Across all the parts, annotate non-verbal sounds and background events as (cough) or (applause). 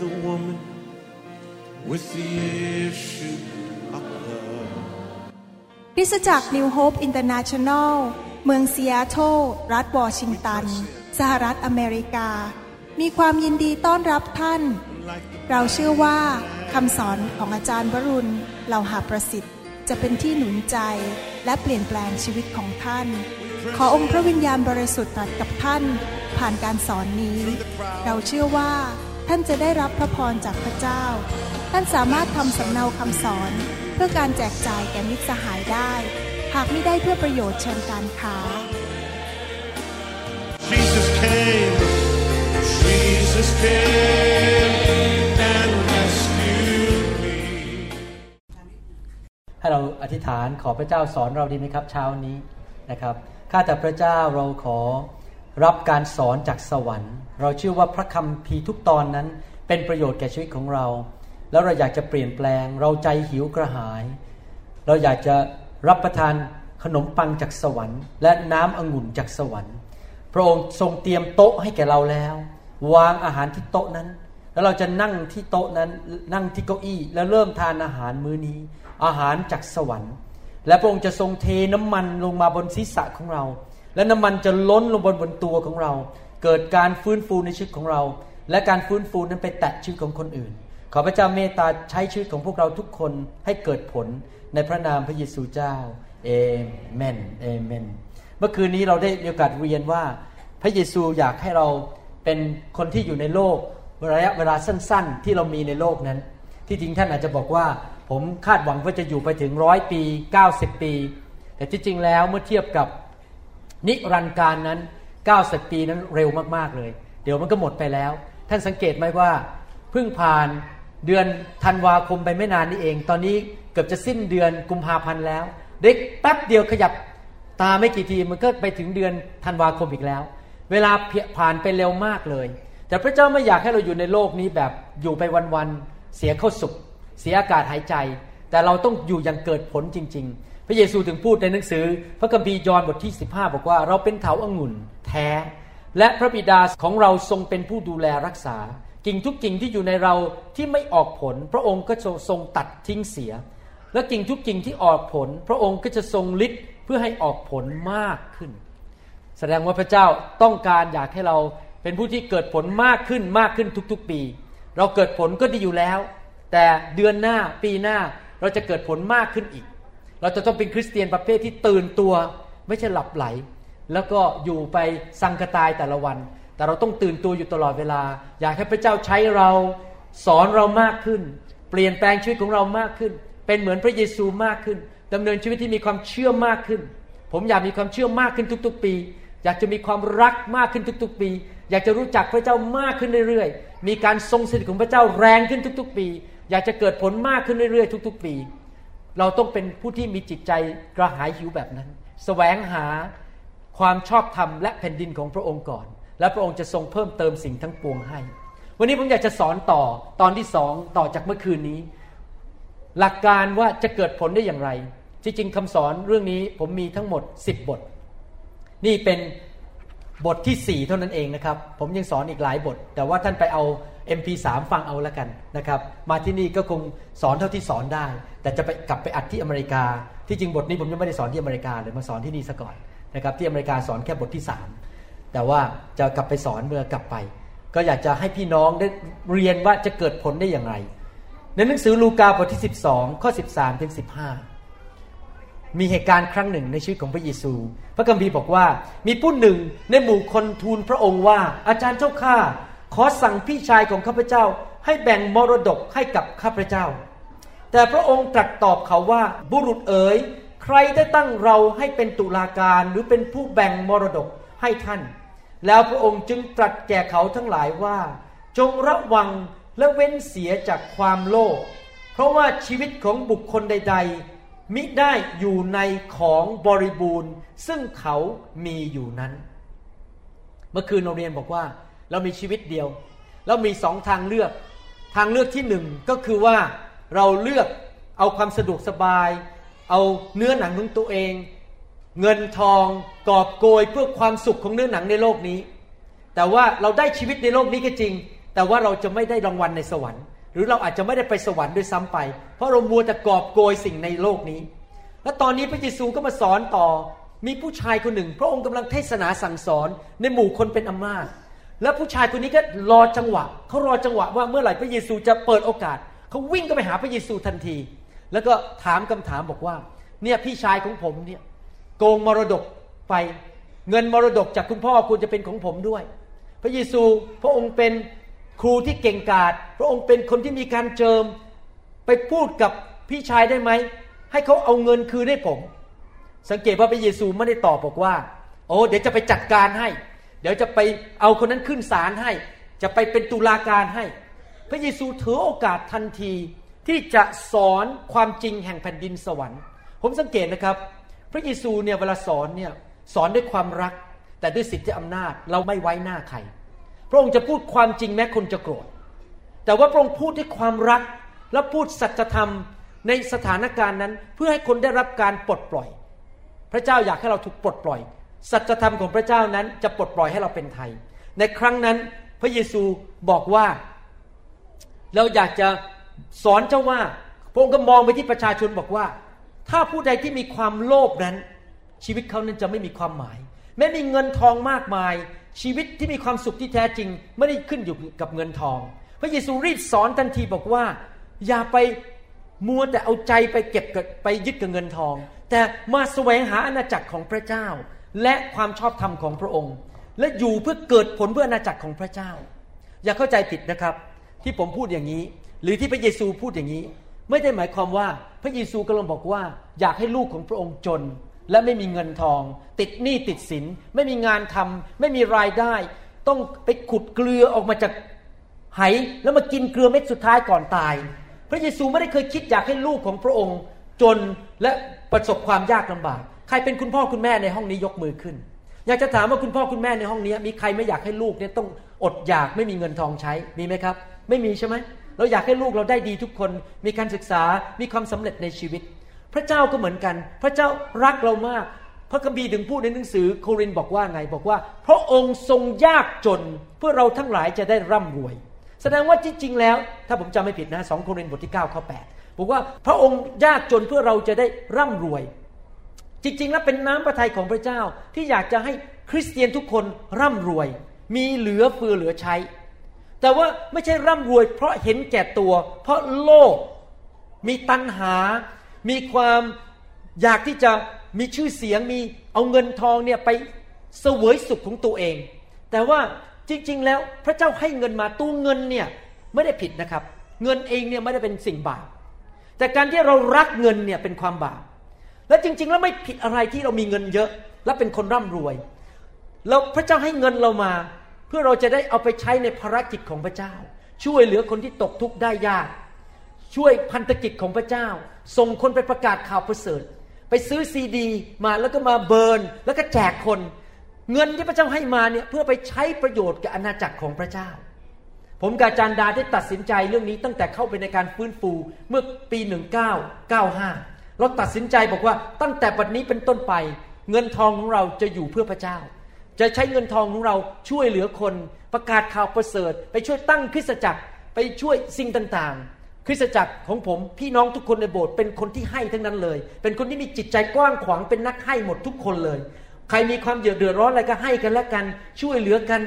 the woman with the issue of blood. คริสจักร New Hope International เมืองซีแอตเทิลรัฐวอชิงตัน สหรัฐอเมริกา มีความยินดีต้อนรับท่าน เราเชื่อว่าคำสอนของอาจารย์วรุณเหล่าหาประสิทธิ์ จะเป็นที่หนุนใจและเปลี่ยนแปลงชีวิตของท่าน ขอองค์พระวิญญาณบริสุทธิ์ตรัสกับท่าน ผ่านการสอนนี้ เราเชื่อว่า ท่านจะได้รับพระพรจากพระเจ้า ท่านสามารถทำสำเนาคำสอน เพื่อการแจกจ่ายแก่มิตรสหายได้ หากไม่ได้เพื่อประโยชน์เชิงการค้า Jesus came, Jesus came and rescued me. ให้เราอธิษฐานขอพระเจ้าสอนเราดีไหมครับเช้านี้นะครับข้าแต่พระเจ้าเราขอรับการสอนจากสวรรค์ เราเชื่อว่าพระคำพีทุกตอนนั้น เป็นประโยชน์แก่ชีวิตของเรา แล้วเราอยากจะเปลี่ยนแปลง เราใจหิวกระหาย เราอยากจะรับประทานขนมปังจากสวรรค์ และน้ำองุ่นจากสวรรค์ พระองค์ทรงเตรียมโต๊ะให้แก่เราแล้ว วางอาหารที่โต๊ะนั้น แล้วเราจะนั่งที่โต๊ะนั้นนั่งที่เก้าอี้ แล้วเริ่มทานอาหารมื้อนี้ อาหารจากสวรรค์ และพระองค์จะทรงเทน้ำมันลงมาบนศีรษะของเรา และน้ำมันจะล้นลงบนบนตัวของเรา เกิดการฟื้นฟูในชีวิตของเรา และการฟื้นฟูนั้นไปแตะชีวิตของคนอื่น ขอพระเจ้าเมตตาใช้ชีวิตของพวกเราทุกคนให้เกิดผลในพระนามพระเยซูเจ้าเอเมนเอเมน เมื่อคืนนี้เราได้มีโอกาสเรียนว่า พระเยซูอยากให้เราเป็นคนที่อยู่ในโลกระยะเวลาสั้น ๆ ที่เรามีในโลกนั้น ที่จริงท่านอาจจะบอกว่า ผมคาดหวังว่าจะอยู่ไปถึงร้อยปี 90 ปี แต่ที่จริงแล้วเมื่อเทียบกับนิรันดร์การนั้น 90 ปีนั้นเร็วมากๆเลย เดี๋ยวมันก็หมดไปแล้ว ท่านสังเกตไหมว่าเพิ่งผ่านเดือนธันวาคมไปไม่นานนี้เอง ตอนนี้เกือบจะสิ้นเดือนกุมภาพันธ์แล้ว เด็กแป๊บเดียวขยับตาไม่กี่ทีมันก็ไปถึงเดือนธันวาคมอีกแล้ว เวลาผ่านไปเร็วมากเลย แต่พระเจ้าไม่อยากให้เราอยู่ในโลกนี้แบบอยู่ไปวันๆเสียเข้าสุข เสียอากาศหายใจ แต่เราต้องอยู่อย่างเกิดผลจริง ๆ พระเยซูถึงพูดในหนังสือ พระคัมภีร์ยอห์นบทที่ 15 บอกว่าเราเป็นเถาอางุ่นแท้ และพระบิดาของเราทรงเป็นผู้ดูแลรักษา กิ่งทุกกิ่งที่อยู่ในเราที่ไม่ออกผล พระองค์ก็ทรงตัดทิ้งเสีย และกิ่งทุกกิ่งที่ออกผล พระองค์ก็จะทรงฤทธิ์เพื่อให้ออกผลมากขึ้น แสดงว่าพระเจ้าต้องการอยากให้เราเป็นผู้ที่เกิดผลมากขึ้นมากขึ้นทุกๆปี เราเกิดผลก็ดีอยู่แล้ว แต่เดือนหน้าปีหน้าเราจะเกิดผลมากขึ้นอีก เราจะต้องเป็นคริสเตียนประเภทที่ตื่นตัว ไม่ใช่หลับไหล แล้วก็อยู่ไปสังกตายแต่ละวัน แต่เราต้องตื่นตัวอยู่ตลอดเวลา อยากให้พระเจ้าใช้เราสอนเรามากขึ้น เปลี่ยนแปลงชีวิตของเรามากขึ้น เป็นเหมือนพระเยซูมากขึ้นดำเนินชีวิตที่มีความเชื่อมากขึ้น ผมอยากมีความเชื่อมากขึ้นทุก ๆ ปี อยากจะมีความรักมากขึ้นทุก ๆ ปี อยากจะรู้จักพระเจ้ามากขึ้นเรื่อยๆ มีการทรงสถิตของพระเจ้าแรงขึ้นทุก ๆ ปี อยากจะเกิดผลมากขึ้นเรื่อยๆ ทุก ๆ ปี เราต้องเป็นผู้ที่มีจิตใจกระหายหิวแบบนั้นแสวงหาความชอบธรรมและแผ่นดินของพระองค์ก่อน และพระองค์จะทรงเพิ่มเติมสิ่งทั้งปวงให้ วันนี้ผมอยากจะสอนต่อตอนที่สองต่อจากเมื่อคืนนี้ หลักการว่าจะเกิดผลได้อย่างไร ที่จริงคำสอนเรื่องนี้ผมมีทั้งหมด 10 บท นี่เป็นบทที่ 4 เท่านั้นเองนะครับ ผมยังสอนอีกหลายบท แต่ว่าท่านไปเอา MP3 ฟังเอาละกันนะครับ มาที่นี่ก็คงสอนเท่าที่สอนได้ แต่จะไปกลับไปอัดที่อเมริกา ที่จริงบทนี้ผมยังไม่ได้สอนที่อเมริกาเลยมาสอนที่นี่ซะก่อนนะครับที่อเมริกาสอนแค่บทที่ 3 แต่ว่าจะกลับไปสอนเมื่อกลับไป ก็อยากจะให้พี่น้องได้เรียนว่าจะเกิดผลได้อย่างไร ในหนังสือลูกาบทที่ 12 ข้อ 13ถึง15 มีเหตุการณ์ครั้งหนึ่งในชีวิตของพระเยซู พระคัมภีร์บอกว่ามีผู้หนึ่งในหมู่คนทูลพระองค์ว่าอาจารย์เจ้าข้า ขอสั่งพี่ชายของข้าพเจ้า ให้แบ่งมรดกให้กับข้าพเจ้า แต่พระองค์ตรัสตอบเขาว่าบุรุษเอ๋ยใครได้ตั้งเราให้เป็นตุลาการหรือเป็นผู้แบ่งมรดกให้ท่าน แล้วพระองค์จึงตรัสแก่เขาทั้งหลายว่า จงระวังและเว้นเสียจากความโลภเพราะว่าชีวิตของบุคคลใด ๆ มิได้อยู่ในของบริบูรณ์ ซึ่งเขามีอยู่นั้น เมื่อคืนเราเรียนบอกว่า เรามีชีวิตเดียว เรามีสองทางเลือก ทางเลือกที่หนึ่งก็คือว่าเราเลือกเอาความสะดวกสบาย เอาเนื้อหนังของตัวเอง เงินทองกอบโกยเพื่อความสุขของเนื้อหนังในโลกนี้ แต่ว่าเราได้ชีวิตในโลกนี้ก็จริง แต่ว่าเราจะไม่ได้รางวัลในสวรรค์ หรือเราอาจจะไม่ได้ไปสวรรค์ด้วยซ้ำไป เพราะเรามัวแต่กอบโกยสิ่งในโลกนี้ และตอนนี้พระเยซูก็มาสอนต่อมีผู้ชายคนหนึ่ง พระองค์กำลังเทศนาสั่งสอนในหมู่คนเป็นอำนาจ แล้วผู้ชายคนนี้ก็รอจังหวะเขารอจังหวะว่าเมื่อไหร่พระเยซูจะเปิดโอกาสเขาวิ่งก็ไปหาพระเยซูทันที แล้วก็ถามคำถามบอกว่า เนี่ยพี่ชายของผมเนี่ยโกงมรดกไปเงินมรดกจากคุณพ่อควรจะเป็นของผมด้วย พระเยซูพระองค์เป็นครูที่เก่งกาจพระองค์เป็นคนที่มีการเจิมไปพูดกับพี่ชายได้ไหมให้เขาเอาเงินคืนให้ผม สังเกตว่าพระเยซูไม่ได้ตอบบอกว่า โอ้เดี๋ยวจะไปจัดการให้ ดี๋ยวจะไปเอาคนนั้นขึ้นศาลให้ จะไปเป็นตุลาการให้ พระเยซูถือโอกาสทันทีที่จะสอนความจริงแห่งแผ่นดินสวรรค์ ผมสังเกตนะครับ พระเยซูเนี่ยเวลาสอนเนี่ยสอนด้วยความรัก แต่ด้วยสิทธิอำนาจเราไม่ไว้หน้าใคร พระองค์จะพูดความจริงแม้คนจะโกรธ แต่ว่าพระองค์พูดด้วยความรักและพูดสัจธรรมในสถานการณ์นั้น เพื่อให้คนได้รับการปลดปล่อย พระเจ้าอยากให้เราถูกปลดปล่อย สัจธรรมของพระเจ้านั้นจะปลดปล่อยให้เราเป็นไทย ในครั้งนั้นพระเยซูบอกว่า เราอยากจะสอนเจ้าว่า พระองค์ก็มองไปที่ประชาชนบอกว่า ถ้าผู้ใดที่มีความโลภนั้น ชีวิตเขานั้นจะไม่มีความหมาย แม้มีเงินทองมากมาย ชีวิตที่มีความสุขที่แท้จริง ไม่ได้ขึ้นอยู่กับเงินทอง พระเยซูรีบสอนทันทีบอกว่า อย่าไปมัวแต่เอาใจไปเก็บไปยึดกับเงินทอง แต่มาแสวงหาอาณาจักรของพระเจ้า และความชอบธรรมของพระองค์ และอยู่เพื่อเกิดผลเพื่ออาณาจักรของพระเจ้า อย่าเข้าใจผิดนะครับ ที่ผมพูดอย่างนี้ หรือที่พระเยซูพูดอย่างนี้ ไม่ได้หมายความว่าพระเยซูกำลังบอกว่า อยากให้ลูกของพระองค์จน และไม่มีเงินทอง ติดหนี้ติดสิน ไม่มีงานทำไม่มีรายได้ ต้องไปขุดเกลือออกมาจากไหแล้วมากินเกลือเม็ดสุดท้ายก่อนตาย พระเยซูไม่ได้เคยคิดอยากให้ลูกของพระองค์จนและประสบความยากลำบาก ใครเป็นคุณพ่อคุณแม่ในห้องนี้ยกมือขึ้น อยากจะถามว่าคุณพ่อคุณแม่ในห้องนี้ มีใครไม่อยากให้ลูกเนี่ยต้องอดอยากไม่มีเงินทองใช้มีไหมครับ ไม่มีใช่ไหมเราอยากให้ลูกเราได้ดีทุกคน มีการศึกษามีความสำเร็จในชีวิต พระเจ้าก็เหมือนกัน พระเจ้ารักเรามาก พระคัมภีร์ถึงพูดในหนังสือโครินบอกว่าไง บอกว่าพระองค์ทรงยากจนเพื่อเราทั้งหลายจะได้ร่ำรวย แสดงว่าจริงๆแล้ว ถ้าผมจำไม่ผิดนะสองโครินบทที่9ข้อ8บอกว่าพระองค์ยากจนเพื่อเราจะได้ร่ำรวย จริง ๆ แล้วเป็นน้ำพระทัยของพระเจ้าที่อยากจะให้คริสเตียนทุกคนร่ำรวย มีเหลือเฟือเหลือใช้ แต่ว่าไม่ใช่ร่ำรวย เพราะเห็นแก่ตัว เพราะโลภมีตัณหา มีความอยากที่จะมีชื่อเสียงมีเอาเงินทองเนี่ยไปเสวยสุขของตัวเอง แต่ว่าจริง ๆ แล้วพระเจ้าให้เงินมาตู้เงินเนี่ยไม่ได้ผิดนะครับ เงินเองเนี่ยไม่ได้เป็นสิ่งบาปแต่การที่เรารักเงินเนี่ยเป็นความบาป และจริง ๆ แล้วไม่ผิดอะไรที่เรามีเงินเยอะ และเป็นคนร่ำรวยแล้วพระเจ้าให้เงินเรามา เพื่อเราจะได้เอาไปใช้ในภารกิจของพระเจ้า ช่วยเหลือคนที่ตกทุกข์ได้ยาก ช่วยพันธกิจของพระเจ้า ส่งคนไปประกาศข่าวประเสริฐ ไปซื้อซีดี มาแล้วก็มาเบิร์นแล้วก็แจกคน เงินที่พระเจ้าให้มาเนี่ยเพื่อไปใช้ประโยชน์กับอาณาจักรของพระเจ้า ผมกาจารดาได้ตัดสินใจเรื่องนี้ตั้งแต่เข้าไปในการฟื้นฟูเมื่อปี 1995 เราตัดสินใจบอกว่าตั้งแต่บัดนี้เป็นต้นไป เงินทองของเราจะอยู่เพื่อพระเจ้า จะใช้เงินทองของเราช่วยเหลือคน ประกาศข่าวประเสริฐ ไปช่วยตั้งคริสตจักรไปช่วยสิ่งต่างๆ คริสตจักรของผมพี่น้องทุกคนในโบสถ์เป็นคนที่ให้ทั้งนั้นเลย เป็นคนที่มีจิตใจกว้างขวางเป็นนักให้หมดทุกคนเลย ใครมีความเดือดร้อนอะไรก็ให้กันและกัน ช่วยเหลือกัน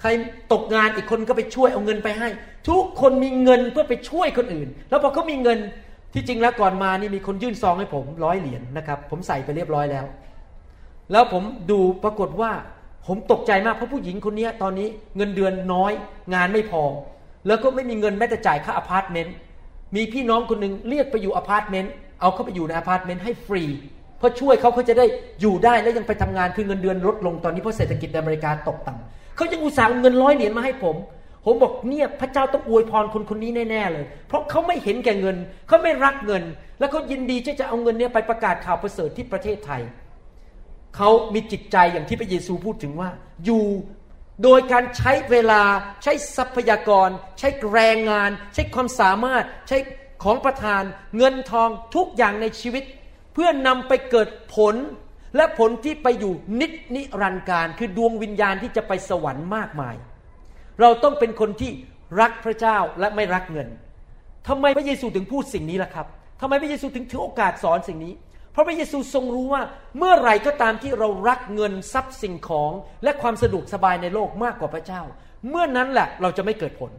ใครตกงานอีกคนก็ไปช่วยเอาเงินไปให้ ทุกคนมีเงินเพื่อไปช่วยคนอื่น แล้วพอเขามีเงิน ที่จริงแล้วก่อนมานี่มีคนยื่นซองให้ผมร้อยเหรียญนนะครับ ผมใส่ไปเรียบร้อยแล้ว แล้วผมดูปรากฏว่าผมตกใจมากเพราะผู้หญิงคนนี้ตอนนี้เงินเดือนน้อย งานไม่พอ แล้วก็ไม่มีเงินแม้แต่จ่ายค่าอพาร์ตเมนต์มีพี่น้องคนหนึ่งเรียกไปอยู่อพาร์ตเมนต์เอาเขาไปอยู่ในอพาร์ตเมนต์ให้ฟรีเพื่อช่วยเขาเขาจะได้อยู่ได้และยังไปทำงานคือเงินเดือนลดลงตอนนี้เพราะเศรษฐกิจในอเมริกาตกต่ำเขายังอุตส่าห์เงินร้อยเหรียญมาให้ผม ผมบอกเนี่ยพระเจ้าต้องอวยพรคนคนนี้แน่ๆเลย เพราะเขาไม่เห็นแก่เงิน เขาไม่รักเงิน แล้วเขายินดีที่จะเอาเงินเนี้ไปประกาศข่าวประเสริฐที่ประเทศไทย เขามีจิตใจอย่างที่พระเยซูพูดถึงว่า อยู่โดยการใช้เวลาใช้ทรัพยากร ใช้แรงงาน ใช้ความสามารถ ใช้ของประทาน เงินทองทุกอย่างในชีวิต เพื่อนำไปเกิดผลและผลที่ไปอยู่นิจนิรันดร์การ คือดวงวิญญาณที่จะไปสวรรค์มากมาย เราต้องเป็นคนที่รักพระเจ้าและไม่รักเงินทำไมพระเยซูถึงพูดสิ่งนี้ล่ะครับทำไมพระเยซูถึงถือโอกาสสอนสิ่งนี้ เพราะพระเยซูทรงรู้ว่าเมื่อไหร่ก็ตามที่เรารักเงินทรัพย์สิ่งของและความสะดวกสบายในโลกมากกว่าพระเจ้า เมื่อนั้นแหละเราจะไม่เกิดผล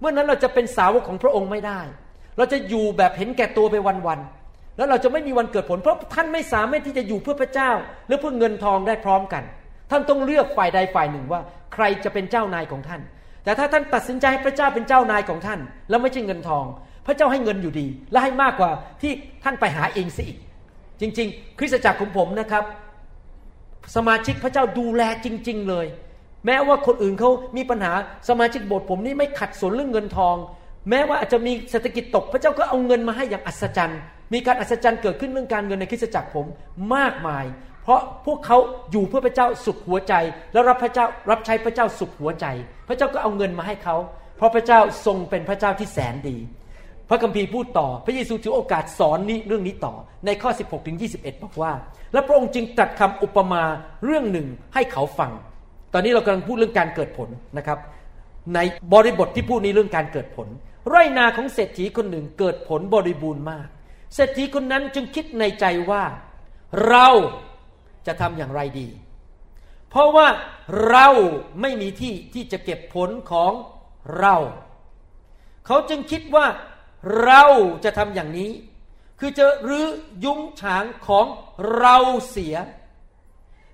เมื่อนั้นเราจะเป็นสาวกของพระองค์ไม่ได้ เราจะอยู่แบบเห็นแก่ตัวไปวันๆแล้วเราจะไม่มีวันเกิดผล เพราะท่านไม่สามารถที่จะอยู่เพื่อพระเจ้า หรือเพื่อเงินทองได้พร้อมกัน ท่านต้องเลือกฝ่ายใดฝ่ายหนึ่งว่า ใครจะเป็นเจ้านายของท่าน แต่ถ้าท่านตัดสินใจให้พระเจ้าเป็นเจ้านายของท่าน แล้วไม่ใช่เงินทอง พระเจ้าให้เงินอยู่ดี และให้มากกว่าที่ท่านไปหาเองสิอีก จริง ๆ คริสตจักรของผมนะครับ สมาชิกพระเจ้าดูแลจริง ๆ เลย แม้ว่าคนอื่นเขามีปัญหาสมาชิกโบสถ์ผมนี่ไม่ขัดสนเรื่องเงินทอง แม้ว่าอาจจะมีเศรษฐกิจตก พระเจ้าก็เอาเงินมาให้อย่างอัศจรรย์ มีการอัศจรรย์เกิดขึ้นเรื่องการเงินในคริสตจักรผมมากมาย เพราะพวกเขาอยู่เพื่อพระเจ้าสุดหัวใจ แล้วรับพระเจ้ารับใช้พระเจ้าสุดหัวใจ พระเจ้าก็เอาเงินมาให้เขา เพราะพระเจ้าทรงเป็นพระเจ้าที่แสนดี พระคัมภีร์พูดต่อ พระเยซูถือโอกาสสอนนี้เรื่องนี้ต่อในข้อ 16ถึง21 บอกว่า และพระองค์จึงตรัสคำอุปมาเรื่องหนึ่งให้เขาฟัง ตอนนี้เรากำลังพูดเรื่องการเกิดผลนะครับในบริบทที่พูดนี้เรื่องการเกิดผล ไรนาของเศรษฐีคนหนึ่งเกิดผลบริบูรณ์มาก เศรษฐีคนนั้นจึงคิดในใจว่า เราจะทำอย่างไรดี เพราะว่าเราไม่มีที่ที่จะเก็บผลของเรา เขาจึงคิดว่าเราจะทำอย่างนี้ คือจะรื้อยุ้งฉางของเราเสีย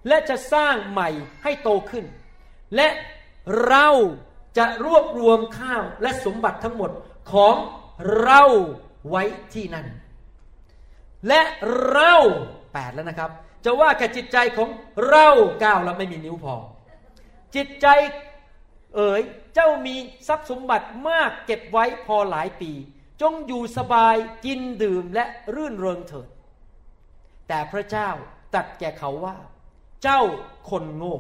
และจะสร้างใหม่ให้โตขึ้น และเราจะรวบรวมข้าวและสมบัติทั้งหมดของเราไว้ที่นั่น และเราแปดแล้วนะครับ จะว่าแก่จิตใจของเราเก้าแล้วไม่มีนิ้วพอ จิตใจเอ๋ยเจ้ามีทรัพย์สมบัติมากเก็บไว้พอหลายปี จงอยู่สบายกินดื่มและรื่นเริงเถิด แต่พระเจ้าตรัสแก่เขาว่า เจ้าคนโง่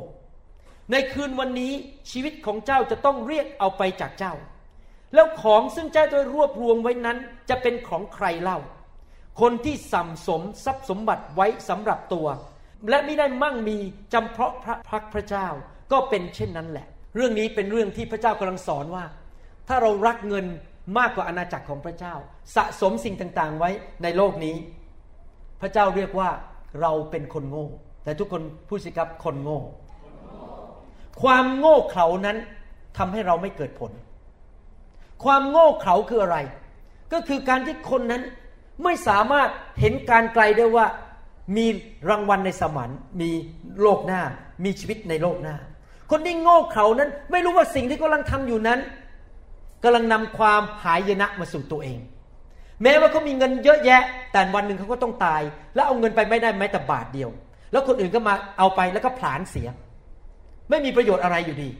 ในคืนวันนี้ชีวิตของเจ้าจะต้องเรียกเอาไปจากเจ้า แล้วของซึ่งเจ้าได้รวบรวมไว้นั้นจะเป็นของใครเล่า คนที่สัมสมทรัพย์สมบัติไว้สำหรับตัว และไม่ได้มั่งมีจำเพาะพระพักพระเจ้าก็เป็นเช่นนั้นแหละ เรื่องนี้เป็นเรื่องที่พระเจ้ากำลังสอนว่า ถ้าเรารักเงินมากกว่าอาณาจักรของพระเจ้า สะสมสิ่งต่างๆไว้ในโลกนี้ พระเจ้าเรียกว่าเราเป็นคนโง่ แต่ทุกคนพูดสิครับคนโง่ ความโง่เขลานั้นทำให้เราไม่เกิดผล ความโง่เขลาคืออะไร ก็คือการที่คนนั้น ไม่สามารถเห็นการไกลได้ว่ามีรางวัลในสวรรค์มีโลกหน้า มีชีวิตในโลกหน้า คนที่โง่เขลานั้น ไม่รู้ว่าสิ่งที่กำลังทำอยู่นั้นกำลังนำความหายนะมาสู่ตัวเอง แม้ว่าเขามีเงินเยอะแยะ แต่วันหนึ่งเขาก็ต้องตาย แล้วเอาเงินไปไม่ได้แม้แต่บาทเดียว แล้วคนอื่นก็มาเอาไปแล้วก็ผลาญเสีย ไม่มีประโยชน์อะไรอยู่ดี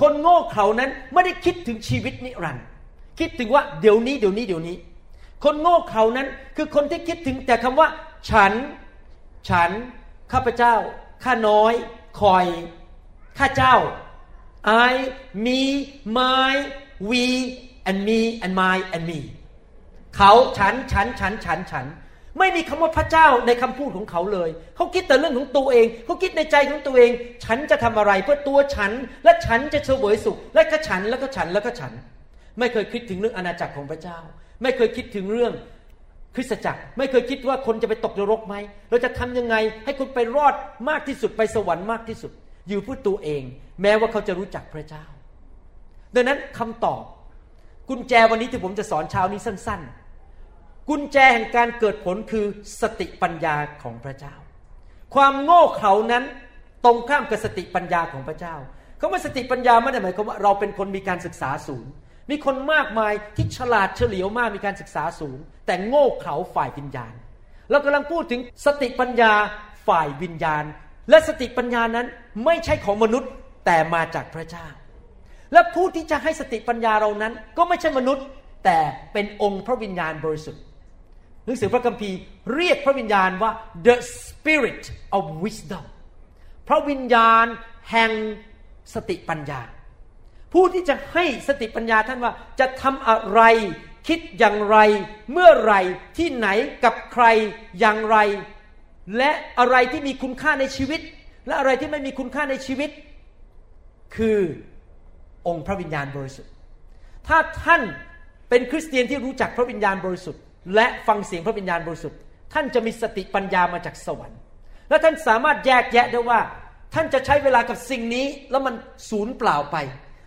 คนโง่เขลานั้นไม่ได้คิดถึงชีวิตนิรันดร์คิดถึงว่าเดี๋ยวนี้เดี๋ยวนี้เดี๋ยวนี้ คนโง่เขลานั้นคือคนที่คิดถึงแต่คำว่า ฉัน ฉัน ข้าพเจ้า ข้าน้อย คอย ข้าเจ้า I me my we and me and my and me เขาฉันฉันฉันฉันฉัน ไม่มีคำว่าพระเจ้าในคำพูดของเขาเลย เขาคิดแต่เรื่องของตัวเอง เขาคิดในใจของตัวเอง ฉันจะทำอะไรเพื่อตัวฉัน และฉันจะเฉวยสุข และก็ฉัน แล้วก็ฉัน แล้วก็ฉัน ไม่เคยคิดถึงเรื่องอาณาจักรของพระเจ้า ไม่เคยคิดถึงเรื่องคริสตจักร ไม่เคยคิดว่าคนจะไปตกนรกไหม เราจะทำยังไงให้คุณไปรอดมากที่สุดไปสวรรค์มากที่สุด อยู่เพื่อตัวเอง แม้ว่าเขาจะรู้จักพระเจ้า ดังนั้นคำตอบ กุญแจวันนี้ที่ผมจะสอนเช้านี้สั้น ๆ กุญแจแห่งการเกิดผลคือสติปัญญาของพระเจ้า ความโง่เขลานั้นตรงข้ามกับสติปัญญาของพระเจ้าคำว่าสติปัญญาไม่ได้หมายความว่าเราเป็นคนมีการศึกษาสูง มีคนมากมายที่ฉลาดเฉลียวมากมีการศึกษาสูง แต่โง่เขลาฝ่ายวิญญาณ เรากำลังพูดถึงสติปัญญาฝ่ายวิญญาณ และสติปัญญานั้นไม่ใช่ของมนุษย์แต่มาจากพระเจ้า และผู้ที่จะให้สติปัญญาเรานั้น ก็ไม่ใช่มนุษย์ แต่เป็นองค์พระวิญญาณบริสุทธิ์หนังสือพระคัมภีร์เรียกพระวิญญาณว่า the spirit of wisdom พระวิญญาณแห่งสติปัญญา ผู้ที่จะให้สติปัญญาท่านว่าจะทำอะไร คิดอย่างไร เมื่อไรที่ไหนกับใครอย่างไร และอะไรที่มีคุณค่าในชีวิต และอะไรที่ไม่มีคุณค่าในชีวิต คือองค์พระวิญญาณบริสุทธิ์ ถ้าท่านเป็นคริสเตียนที่รู้จักพระวิญญาณบริสุทธิ์ และฟังเสียงพระวิญญาณบริสุทธิ์ ท่านจะมีสติปัญญามาจากสวรรค์ และท่านสามารถแยกแยะได้ว่า ท่านจะใช้เวลากับสิ่งนี้แล้วมันสูญเปล่าไป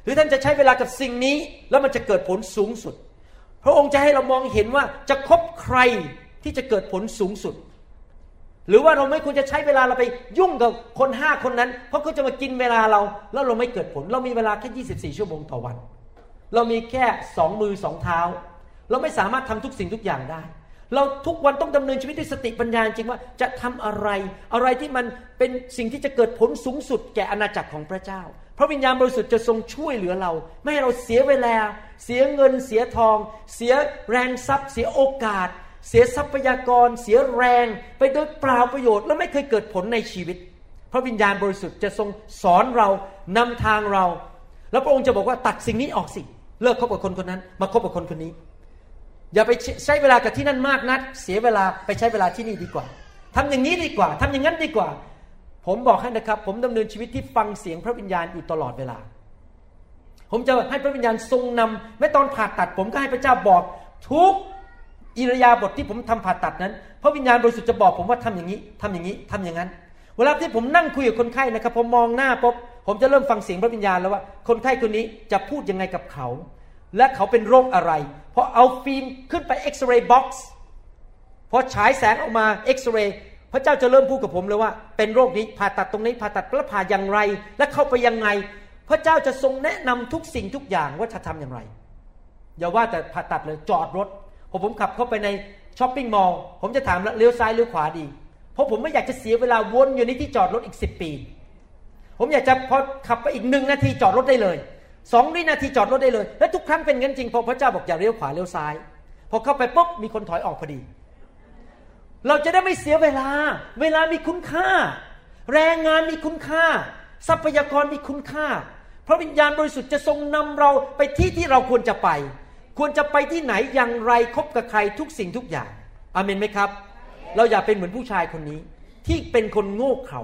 หรือท่านจะใช้เวลากับสิ่งนี้ แล้วมันจะเกิดผลสูงสุด พระองค์จะให้เรามองเห็นว่าจะคบใครที่จะเกิดผลสูงสุด หรือว่าเราไม่ควรจะใช้เวลาเราไปยุ่งกับคนห้าคนนั้น เพราะเขาจะมากินเวลาเรา แล้วเราไม่เกิดผล เรามีเวลาแค่ 24 ชั่วโมงต่อวัน เรามีแค่สองมือสองเท้า เราไม่สามารถทำทุกสิ่งทุกอย่างได้เราทุกวันต้องดำเนินชีวิตด้วยสติปัญญาจริงว่าจะทำอะไร อะไรที่มันเป็นสิ่งที่จะเกิดผลสูงสุดแก่อาณาจักรของพระเจ้า ระวิญญาณบริสุทธิ์จะทรงช่วยเหลือเรา ไม่ให้เราเสียเวลา เสียเงินเสียทอง เสียแรงทรัพย์ เสียโอกาส เสียทรัพยากร เสียแรง ไปโดยเปล่าประโยชน์แล้วไม่เคยเกิดผลในชีวิต พระวิญญาณบริสุทธิ์จะทรงสอนเรานำทางเรา แล้วพระองค์จะบอกว่าตัดสิ่งนี้ออกสิ เลิกคบกับคนคนนั้น มาคบกับคนคนนี้ อย่าไปใช้เวลากับที่นั่นมากนัก เสียเวลาไปใช้เวลาที่นี่ดีกว่าทำอย่างนี้ดีกว่าทำอย่างนั้นดีกว่า ผมบอกให้นะครับ ผมดำเนินชีวิตที่ฟังเสียงพระวิญญาณอยู่ตลอดเวลา ผมจะให้พระวิญญาณทรงนำแม้ตอนผ่าตัด ผมก็ให้พระเจ้าบอกทุกอิรยาบทที่ผมทำผ่าตัดนั้น พระวิญญาณบริสุทธิ์จะบอกผมว่าทำอย่างนี้ทำอย่างนี้ทำอย่างนั้น เวลาที่ผมนั่งคุยกับคนไข้นะครับ ผมมองหน้าปุ๊บผมจะเริ่มฟังเสียงพระวิญญาณแล้วว่า คนไข้คนนี้จะพูดยังไงกับเขา และเขาเป็นโรคอะไรพอเอาฟิล์มขึ้นไป x-ray box พอฉายแสงออกมาเอ็กซเรย์ พระเจ้าจะเริ่มพูดกับผมเลยว่า เป็นโรคนี้ผ่าตัดตรงนี้ผ่าตัดแล้วผ่าอย่างไร และเข้าไปยังไง พระเจ้าจะทรงแนะนำทุกสิ่งทุกอย่างว่าจะทำอย่างไร อย่าว่าแต่ผ่าตัดเลยจอดรถพอผมขับเข้าไปใน shopping mall ผมจะถามแล้วเลี้ยวซ้ายเลี้ยวขวาดี เพราะผมไม่อยากจะเสียเวลาวนอยู่ในที่จอดรถอีกสิบปี ผมอยากจะพอขับไปอีกหนึ่งนาทีจอดรถได้เลยสองวินาทีจอดรถได้เลย และทุกครั้งเป็นงั้นจริงพอพระเจ้าบอกอย่าเลี้ยวขวาเลี้ยวซ้าย พอเข้าไปปุ๊บมีคนถอยออกพอดี เราจะได้ไม่เสียเวลา เวลามีคุณค่า แรงงานมีคุณค่า ทรัพยากรมีคุณค่า พระวิญญาณบริสุทธิ์จะทรงนำเราไปที่ที่เราควรจะไป ควรจะไปที่ไหนอย่างไรคบกับใครทุกสิ่งทุกอย่างอเมนไหมครับ เราอย่าเป็นเหมือนผู้ชายคนนี้ ที่เป็นคนโง่เขลา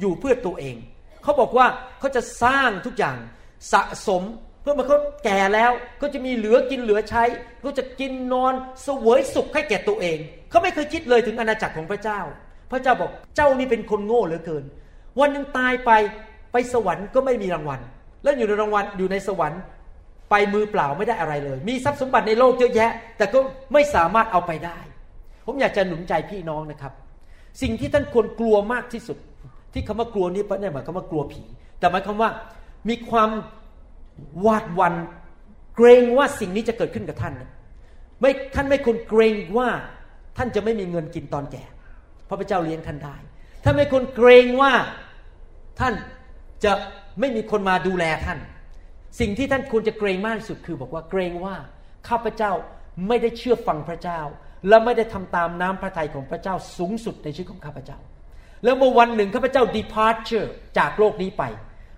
อยู่เพื่อตัวเอง เขาบอกว่าเขาจะสร้างทุกอย่างสะสมเพื่อมาเขาแก่แล้วก็จะมีเหลือกินเหลือใช้ ก็จะกินนอนเสวยสุขให้แก่ตัวเอง เขาไม่เคยคิดเลยถึงอาณาจักรของพระเจ้า พระเจ้าบอกเจ้านี่เป็นคนโง่เหลือเกิน วันหนึ่งตายไปไปสวรรค์ก็ไม่มีรางวัล แล้วอยู่ในรางวัลอยู่ในสวรรค์ไปมือเปล่าไม่ได้อะไรเลย มีทรัพย์สมบัติในโลกเยอะแยะ แต่ก็ไม่สามารถเอาไปได้ ผมอยากจะหนุนใจพี่น้องนะครับ สิ่งที่ท่านควรกลัวมากที่สุด ที่คำว่ากลัวนี้ไม่ได้หมายความว่ากลัวผี แต่หมายความว่ามีความวาดวันเกรงว่าสิ่งนี้จะเกิดขึ้นกับท่านไม่ท่านไม่ควรเกรงว่า ท่านจะไม่มีเงินกินตอนแก่ เพราะพระเจ้าเลี้ยงท่านได้ท่าไม่ควรเกรงว่าท่านจะไม่มีคนมาดูแลท่าน สิ่งที่ท่านควรจะเกรงมากที่สุดคือบอกว่าเกรงว่าข้าพเจ้าไม่ได้เชื่อฟังพระเจ้า และไม่ได้ทำตามน้ำพระทัยของพระเจ้าสูงสุดในชีวิตของข้าพเจ้า แล้วเมื่อวันหนึ่งข้าพเจ้า departure จากโลกนี้ไป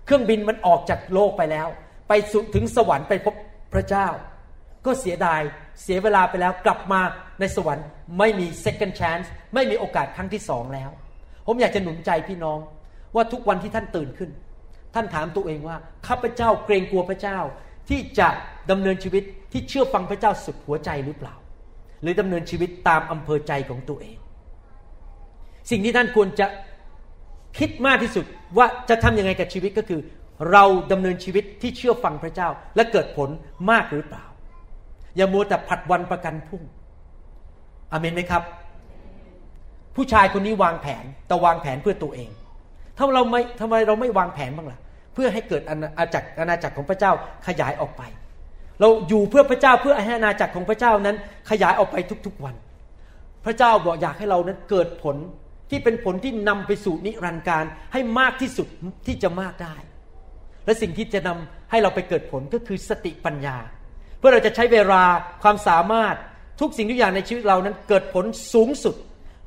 เครื่องบินมันออกจากโลกไปแล้ว ไปถึงสวรรค์ไปพบพระเจ้า ก็เสียดาย เสียเวลาไปแล้วกลับมาในสวรรค์ไม่มี second chance ไม่มีโอกาสครั้งที่สองแล้ว ผมอยากจะหนุนใจพี่น้องว่าทุกวันที่ท่านตื่นขึ้น ท่านถามตัวเองว่าข้าพเจ้าเกรงกลัวพระเจ้า ที่จะดำเนินชีวิตที่เชื่อฟังพระเจ้าสุดหัวใจหรือเปล่า หรือดำเนินชีวิตตามอำเภอใจของตัวเอง สิ่งที่ท่านควรจะคิดมากที่สุดว่าจะทำยังไงกับชีวิตก็คือ เราดำเนินชีวิตที่เชื่อฟังพระเจ้าและเกิดผลมากหรือเปล่า อย่ามัวแต่ผัดวันประกันพรุ่งอเมนไหมครับ ผู้ชายคนนี้วางแผนแต่วางแผนเพื่อตัวเองถ้าเราไม่ทำไมเราไม่วางแผนบ้างล่ะ เพื่อให้เกิดอาณาจักรอาณาจักรของพระเจ้าขยายออกไป เราอยู่เพื่อพระเจ้าเพื่อให้อาณาจักรของพระเจ้านั้น ขยายออกไปทุกๆวัน พระเจ้าบอกอยากให้เรานั้นเกิดผลที่เป็นผลที่นำไปสู่นิรันดร์การให้มากที่สุดที่จะมากได้ และสิ่งที่จะนำให้เราไปเกิดผลก็คือสติปัญญา เพื่อเราจะใช้เวลาความสามารถทุกสิ่งทุกอย่างในชีวิตเรานั้นเกิดผลสูงสุด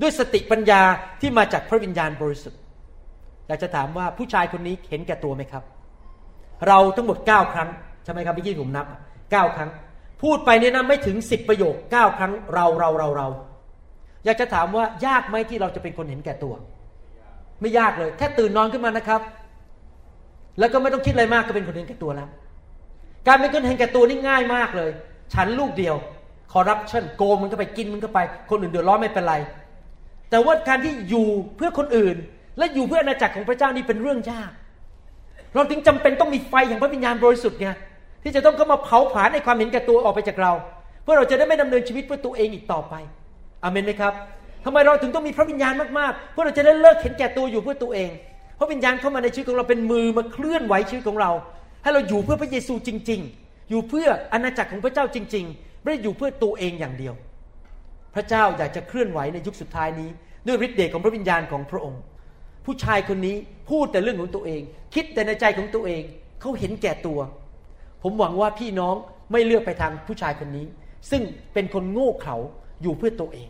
ด้วยสติปัญญาที่มาจากพระวิญญาณบริสุทธิ์อยากจะถามว่าผู้ชายคนนี้เห็นแก่ตัวไหมครับ เราทั้งหมด 9 ครั้งใช่ไหมครับเมื่อกี้ผมนับ 9 ครั้ง พูดไปเนี่ยนะไม่ถึง 10 ประโยค 9 ครั้งเราเราเราเรา อยากจะถามว่ายากไหมที่เราจะเป็นคนเห็นแก่ตัว ไม่ยากเลย แค่ตื่นนอนขึ้นมานะครับ แล้วก็ไม่ต้องคิดอะไรมากก็เป็นคนเห็นแก่ตัวแล้ว การเป็นคนเห็นแก่ตัวนี่ง่ายมากเลย ฉันลูกเดียวคอร์รัปชันโกงมันก็ไปกินมันก็ไป คนอื่นเดือดร้อนไม่เป็นไร แต่ว่าการที่อยู่เพื่อคนอื่น และอยู่เพื่ออาณาจักรของพระเจ้านี่เป็นเรื่องยาก เราถึงจำเป็นต้องมีไฟแห่งพระวิญญาณบริสุทธิ์ไงที่จะต้องเข้ามาเผาผลาญในความเห็นแก่ตัวออกไปจากเรา เพื่อเราจะได้ไม่ดำเนินชีวิตเพื่อตัวเองอีกต่อไปอเมนไหมครับทำไมเราถึงต้องมีพระวิญญาณมากๆเพื่อเราจะได้เลิกเห็นแก่ตัวอยู่เพื่อตัวเองพระวิญญาณเข้ามาในชีวิตของเราเป็นมือมาเคลื่อนไหวชีวิตของเรา ให้เราอยู่เพื่อพระเยซูจริง ๆ อยู่เพื่ออาณาจักรของพระเจ้าจริง ๆ ไม่ได้อยู่เพื่อตัวเองอย่างเดียว พระเจ้าอยากจะเคลื่อนไหวในยุคสุดท้ายนี้ ด้วยฤทธิ์เดชของพระวิญญาณของพระองค์ ผู้ชายคนนี้พูดแต่เรื่องของตัวเอง คิดแต่ในใจของตัวเองเขาเห็นแก่ตัว ผมหวังว่าพี่น้องไม่เลือกไปทางผู้ชายคนนี้ ซึ่งเป็นคนโง่เขลาอยู่เพื่อตัวเอง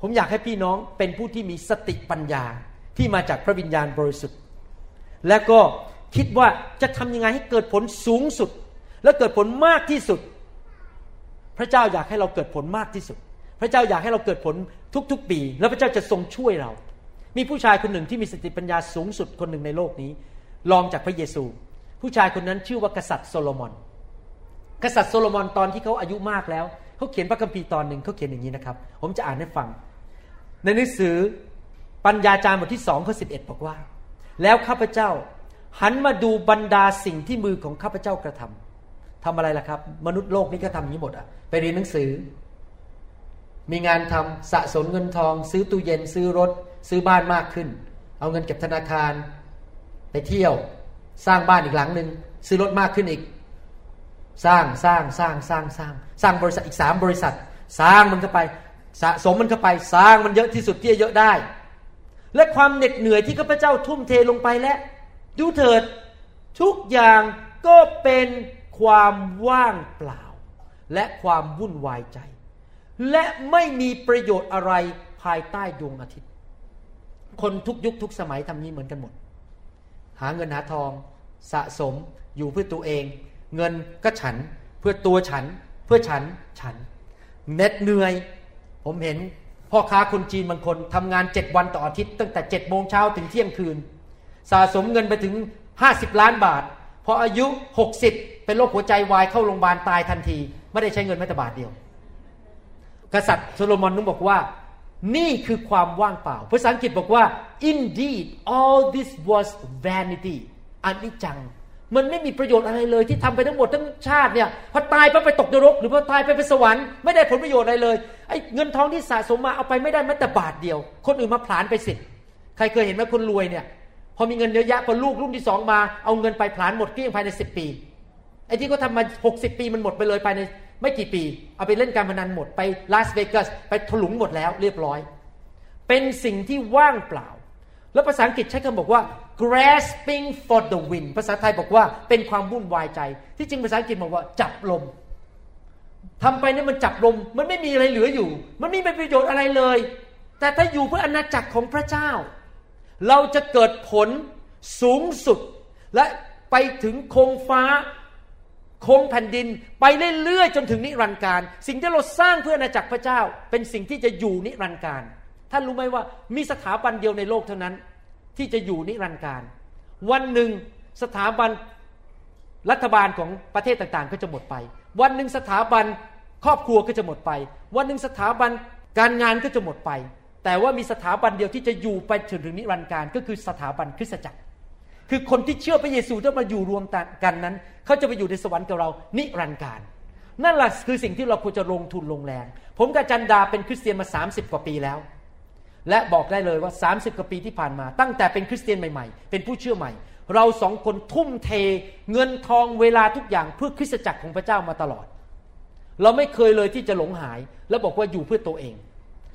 ผมอยากให้พี่น้องเป็นผู้ที่มีสติปัญญาที่มาจากพระวิญญาณบริสุทธิ์ และก็ คิดว่าจะทำยังไงให้เกิดผลสูงสุด และเกิดผลมากที่สุด พระเจ้าอยากให้เราเกิดผลมากที่สุด พระเจ้าอยากให้เราเกิดผลทุกๆปี แล้วพระเจ้าจะทรงช่วยเรา มีผู้ชายคนหนึ่งที่มีสติปัญญาสูงสุดคนหนึ่งในโลกนี้รองจากพระเยซู ผู้ชายคนนั้นชื่อว่ากษัตริย์โซโลมอน กษัตริย์โซโลมอนตอนที่เขาอายุมากแล้วเขาเขียนพระคัมภีร์ตอนหนึ่งเขาเขียนอย่างนี้นะครับ ผมจะอ่านให้ฟัง ในหนังสือปัญญาจารย์บทที่สองข้อสิบเอ็ดบอกว่า แล้วข้าพเจ้า หันมาดูบรรดาสิ่งที่มือของข้าพเจ้ากระทำทำอะไรล่ะครับ มนุษย์โลกนี้ก็ทำนี้หมดอะไปเรียนหนังสือ มีงานทำสะสมเงินทอง ซื้อตู้เย็น ซื้อรถ ซื้อบ้านมากขึ้น เอาเงินเก็บธนาคาร ไปเที่ยวสร้างบ้านอีกหลังหนึ่งซื้อรถมากขึ้นอีก สร้างสร้างสร้างสร้างสร้าง สร้างบริษัทอีกสามบริษัท สร้างมันเข้าไป สะสมมันเข้าไปสร้างมันเยอะที่สุดที่จะเยอะได้ และความเหน็ดเหนื่อยที่ข้าพเจ้าทุ่มเทลงไปและ ดูเถิดทุกอย่างก็เป็นความว่างเปล่า และความวุ่นวายใจ และไม่มีประโยชน์อะไรภายใต้ดวงอาทิตย์ คนทุกยุคทุกสมัยทำนี้เหมือนกันหมด หาเงินหาทองสะสมอยู่เพื่อตัวเอง เงินก็ฉันเพื่อตัวฉัน เพื่อฉันฉันเน็ดเหนื่อย ผมเห็นพ่อค้าคนจีนบางคนทำงานเจ็ดวันต่ออาทิตย์ ตั้งแต่เจ็ดโมงเช้าถึงเที่ยงคืน สะสมเงินไปถึงห้าสิบล้านบาท พออายุหกสิบเป็นโรคหัวใจวายเข้าโรงพยาบาลตายทันที ไม่ได้ใช้เงินแม้แต่บาทเดียว กษัตริย์โซโลมอนนึงบอกว่า นี่คือความว่างเปล่าภาษาอังกฤษบอกว่า indeed all this was vanity อันนี้จัง มันไม่มีประโยชน์อะไรเลยที่ทำไปทั้งหมดทั้งชาติเนี่ยพอตายไปไปตกนรก หรือพอตายไปไปสวรรค์ไม่ได้ผลประโยชน์อะไรเลยไอ้เงินทองที่สะสมมาเอาไปไม่ได้แม้แต่บาทเดียว คนอื่นมาผลานไปสิใครเคยเห็นไหมคนรวยเนี่ย พอมีเงินเยอะแยะพอลูกรุ่นที่สองมาเอาเงินไปผลานหมดเกลี้ยงภายในสิบปีไอ้ที่เขาทามาหกสิบปีมันหมดไปเลยภายในไม่กี่ปี เอาไปเล่นการพนันหมดไปลาสเวกัสไปถลุงหมดแล้วเรียบร้อย เป็นสิ่งที่ว่างเปล่า แล้วภาษาอังกฤษใช้คำบอกว่า grasping for the wind ภาษาไทยบอกว่าเป็นความวุ่นวายใจ ที่จริงภาษาอังกฤษบอกว่าจับลมทำไปนี่มันจับลม มันไม่มีอะไรเหลืออยู่ มันไม่มีประโยชน์อะไรเลย แต่ถ้าอยู่เพื่ออนาจักรของพระเจ้า เราจะเกิดผลสูงสุด และไปถึงคงฟ้าคงแผ่นดินไปเรื่อยๆจนถึงนิรันดร์การ สิ่งที่เราสร้างเพื่ออาณาจักรพระเจ้า เป็นสิ่งที่จะอยู่นิรันดร์การท่านรู้ไหมว่ามีสถาบันเดียวในโลกเท่านั้น ที่จะอยู่นิรันดร์การ วันหนึ่งสถาบันรัฐบาลของประเทศต่างๆ ก็จะหมดไป วันหนึ่งสถาบันครอบครัวก็จะหมดไป วันหนึ่งสถาบันการงานก็จะหมดไป แต่ว่ามีสถาบันเดียวที่จะอยู่ไปจนถึงนิรันดร์การก็คือสถาบันคริสตจักร คือคนที่เชื่อพระเยซูที่มาอยู่รวมกันนั้น เขาจะไปอยู่ในสวรรค์กับเรานิรันดร์การ นั่นแหละคือสิ่งที่เราควรจะลงทุนลงแรง ผมกับจันดาเป็นคริสเตียนมา 30 กว่าปีแล้ว และบอกได้เลยว่า 30 กว่าปีที่ผ่านมา ตั้งแต่เป็นคริสเตียนใหม่ๆ เป็นผู้เชื่อใหม่ เราสองคนทุ่มเทเงินทองเวลาทุกอย่างเพื่อคริสตจักรของพระเจ้ามาตลอด เราไม่เคยเลยที่จะหลงหาย แล้วบอกว่าอยู่เพื่อตัวเอง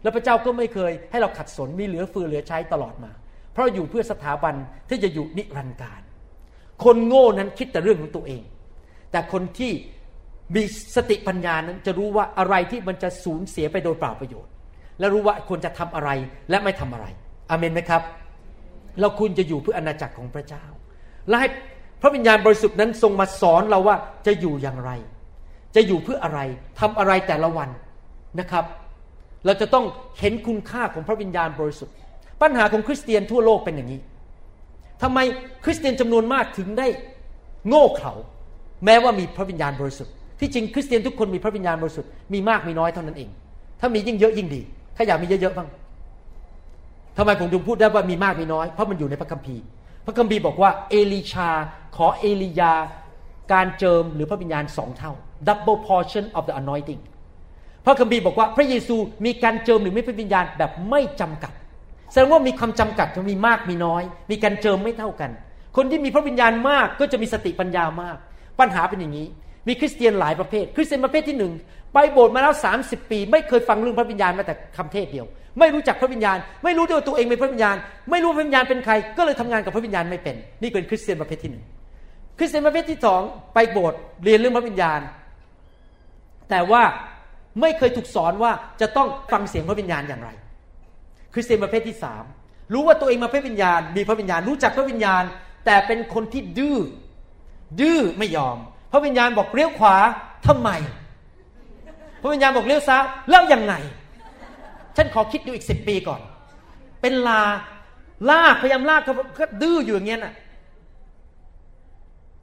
แล้วพระเจ้าก็ไม่เคยให้เราขัดสนมีเหลือเฟือเหลือใช้ตลอดมา เพราะอยู่เพื่อสถาบันที่จะอยู่นิรันดร์การ คนโง่นั้นคิดแต่เรื่องของตัวเอง แต่คนที่มีสติปัญญานั้นจะรู้ว่าอะไรที่มันจะสูญเสียไปโดยเปล่าประโยชน์ และรู้ว่าควรจะทำอะไรและไม่ทำอะไรอเมนไหมครับ เราควรจะอยู่เพื่ออาณาจักรของพระเจ้า และให้พระวิญญาณบริสุทธิ์นั้นทรงมาสอนเราว่าจะอยู่อย่างไร จะอยู่เพื่ออะไรทำอะไรแต่ละวันนะครับ เราจะต้องเห็นคุณค่าของพระวิญญาณบริสุทธิ์ ปัญหาของคริสเตียนทั่วโลกเป็นอย่างนี้ทำไมคริสเตียนจำนวนมากถึงได้โง่เขลาแม้ว่ามีพระวิญญาณบริสุทธิ์ ที่จริงคริสเตียนทุกคนมีพระวิญญาณบริสุทธิ์มีมากมีน้อยเท่านั้นเอง ถ้ามียิ่งเยอะยิ่งดี ถ้าอยากมีเยอะๆบ้างทำไมผมถึงพูดได้ว่ามีมากมีน้อย เพราะมันอยู่ในพระคัมภีร์ พระคัมภีร์บอกว่าเอลีชาขอเอลียาการเจิมหรือพระวิญญาณสองเท่า double portion of the anointing พระคัมภีร์บอกว่าพระเยซูมีการเจิมหรือไม่พระวิญญาณแบบไม่จำกัด แสดงว่ามีคำจำกัดมีมากมีน้อย มีการเจิมไม่เท่ากัน คนที่มีพระวิญญาณมากก็จะมีสติปัญญามาก ปัญหาเป็นอย่างนี้ มีคริสเตียนหลายประเภท คริสเตียนประเภทที่หนึ่งไปโบสถ์มาแล้ว 30 ปี ไม่เคยฟังเรื่องพระวิญญาณมาแต่คำเทศเดียว ไม่รู้จักพระวิญญาณ ไม่รู้ด้วยตัวเองเป็นพระวิญญาณ ไม่รู้พระวิญญาณเป็นใคร ก็เลยทำงานกับพระวิญญาณไม่เป็น นี่เป็นคริสเตียนประเภทที่หนึ่งคริสเตียนประเภทที่สองไปโบสถ์เรียนเรื่องพระวิญญาณ แต่ว่า ไม่เคยถูกสอนว่าจะต้องฟังเสียงพระวิญญาณอย่างไร คริสเตียนประเภทที่สามรู้ว่าตัวเองมาพระวิญญาณ มีพระวิญญาณรู้จักพระวิญญาณ แต่เป็นคนที่ดื้อดื้อไม่ยอม พระวิญญาณบอกเลี้ยวขวาทำไม พระวิญญาณบอกเลี้ยวซ้ายแล้วยังไง ฉันขอคิดดูอีกสิบปีก่อน เป็นลาลากพยายามลากก็ดื้ออยู่อย่างเงี้ยน่ะ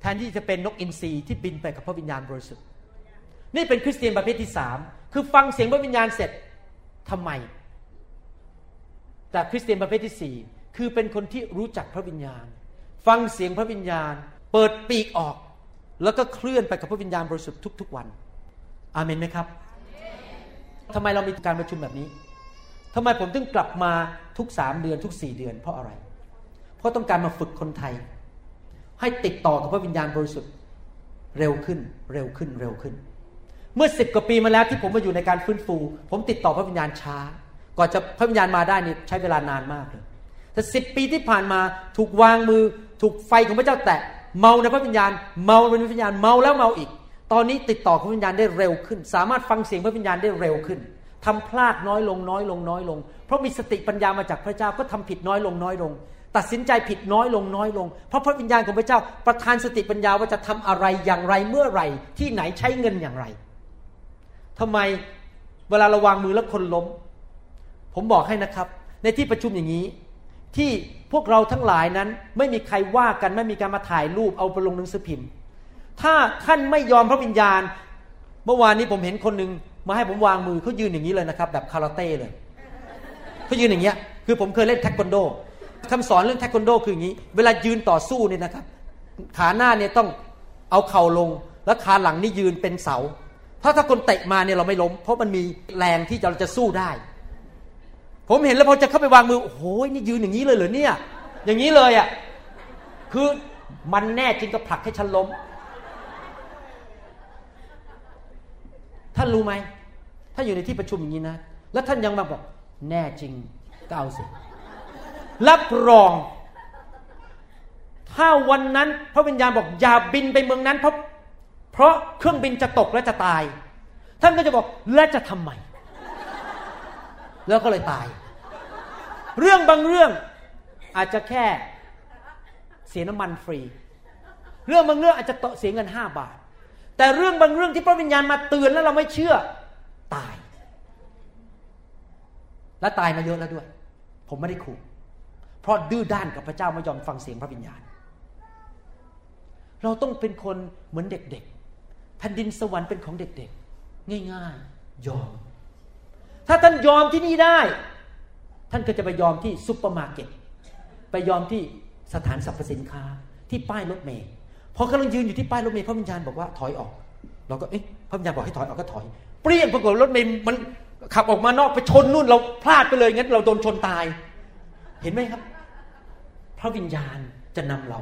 แทนที่จะเป็นนกอินทรีที่บินไปกับพระวิญญาณบริสุทธิ์ นี่เป็นคริสเตียนประเภทที่สามคือฟังเสียงพระวิญญาณเสร็จทำไม แต่คริสเตียนประเภทที่สี่คือเป็นคนที่รู้จักพระวิญญาณ ฟังเสียงพระวิญญาณ เปิดปีกออก แล้วก็เคลื่อนไปกับพระวิญญาณบริสุทธิ์ทุก ๆ วัน อาเมนไหมครับทำไมเรามีการประชุมแบบนี้ทำไมผมถึงกลับมาทุกสามเดือนทุกสี่เดือนเพราะอะไร เพราะต้องการมาฝึกคนไทย ให้ติดต่อกับพระวิญญาณบริสุทธิ์ เร็วขึ้นเร็วขึ้นเร็วขึ้น เมื่อสิบกว่าปีมาแล้วที่ผมมาอยู่ในการฟื้นฟู ผมติดต่อพระวิญญาณช้า ก่อนจะพระวิญญาณมาได้นี่ใช้เวลานานมากเลยแต่สิบปีที่ผ่านมาถูกวางมือถูกไฟของพระเจ้าแตะเมาในพระวิญญาณ เมาในพระวิญญาณเมาแล้วเมาอีก ตอนนี้ติดต่อพระวิญญาณได้เร็วขึ้น สามารถฟังเสียงพระวิญญาณได้เร็วขึ้นทำพลาดน้อยลงน้อยลงน้อยลง เพราะมีสติปัญญามาจากพระเจ้าก็ทำผิดน้อยลงน้อยลง ตัดสินใจผิดน้อยลงน้อยลง เพราะพระวิญญาณของพระเจ้าประทานสติปัญญาว่าจะทำอะไรอย่างไรเมื่อไรที่ไหนใช้เงินอย่างไร ทำไมเวลาระวางมือแล้วคนล้ม ผมบอกให้นะครับ ในที่ประชุมอย่างนี้ ที่พวกเราทั้งหลายนั้นไม่มีใครว่ากันไม่มีการมาถ่ายรูปเอาไปลงหนังสือพิมพ์ ถ้าท่านไม่ยอมพระวิญญาณ เมื่อวานนี้ผมเห็นคนหนึ่งมาให้ผมวางมือเขายืนอย่างนี้เลยนะครับ แบบคาราเต้เลยเขายืนอย่างเงี้ยคือผมเคยเล่นเทควันโดคำสอนเรื่องเทควันโดคืออย่างนี้ เวลายืนต่อสู้เนี่ยนะครับ ขาหน้าเนี่ยต้องเอาเข่าลง แล้วขาหลังนี่ยืนเป็นเสา ถ้าถ้าคนเตะมาเนี่ยเราไม่ล้ม เพราะมันมีแรงที่เราจะสู้ได้ ผมเห็นแล้วพอจะเข้าไปวางมือโอ้โหนี่ยืนอย่างนี้เลยเหรอเนี่ย อย่างนี้เลยอะ่ะคือมันแน่จริงก็ผลักให้ฉันล้มท่านรู้ไหมถ้าอยู่ในที่ประชุมอย่างนี้นะ แล้วท่านยังมาบอก แน่จริงก็เอาสิรับรอง ถ้าวันนั้นพระวิญญาณบอกอย่าบินไปเมืองนั้นเพราะ เพราะเครื่องบินจะตกและจะตาย ท่านก็จะบอกและจะทำไม แล้วก็เลยตาย เรื่องบางเรื่องอาจจะแค่เสียน้ำมันฟรี เรื่องบางเรื่องอาจจะเสียเงินห้าบาท แต่เรื่องบางเรื่องที่พระวิญญาณมาเตือนแล้วเราไม่เชื่อตาย และตายมาเยอะแล้วด้วย ผมไม่ได้ขู่เพราะดื้อด้านกับพระเจ้าไม่ยอมฟังเสียงพระวิญญาณ เราต้องเป็นคนเหมือนเด็กๆ แผ่นดินสวรรค์เป็นของเด็กๆ ง่ายๆ ยอม ถ้าท่านยอมที่นี่ได้ ท่านก็จะไปยอมที่ซุปเปอร์มาร์เก็ตไปยอมที่ห้างสรรพสินค้าที่ป้ายรถเมล์พอกำลังยืนอยู่ที่ป้ายรถเมล์พระวิญญาณบอกว่าถอยออก เราก็เอ๊ะพระวิญญาณบอกให้ถอยออกก็ถอย เปรี้ยงปรากฏรถเมล์มันขับออกมานอกไปชนนู่นเราพลาดไปเลยงั้นเราโดนชนตาย เห็นไหมครับ พระวิญญาณจะนำเรา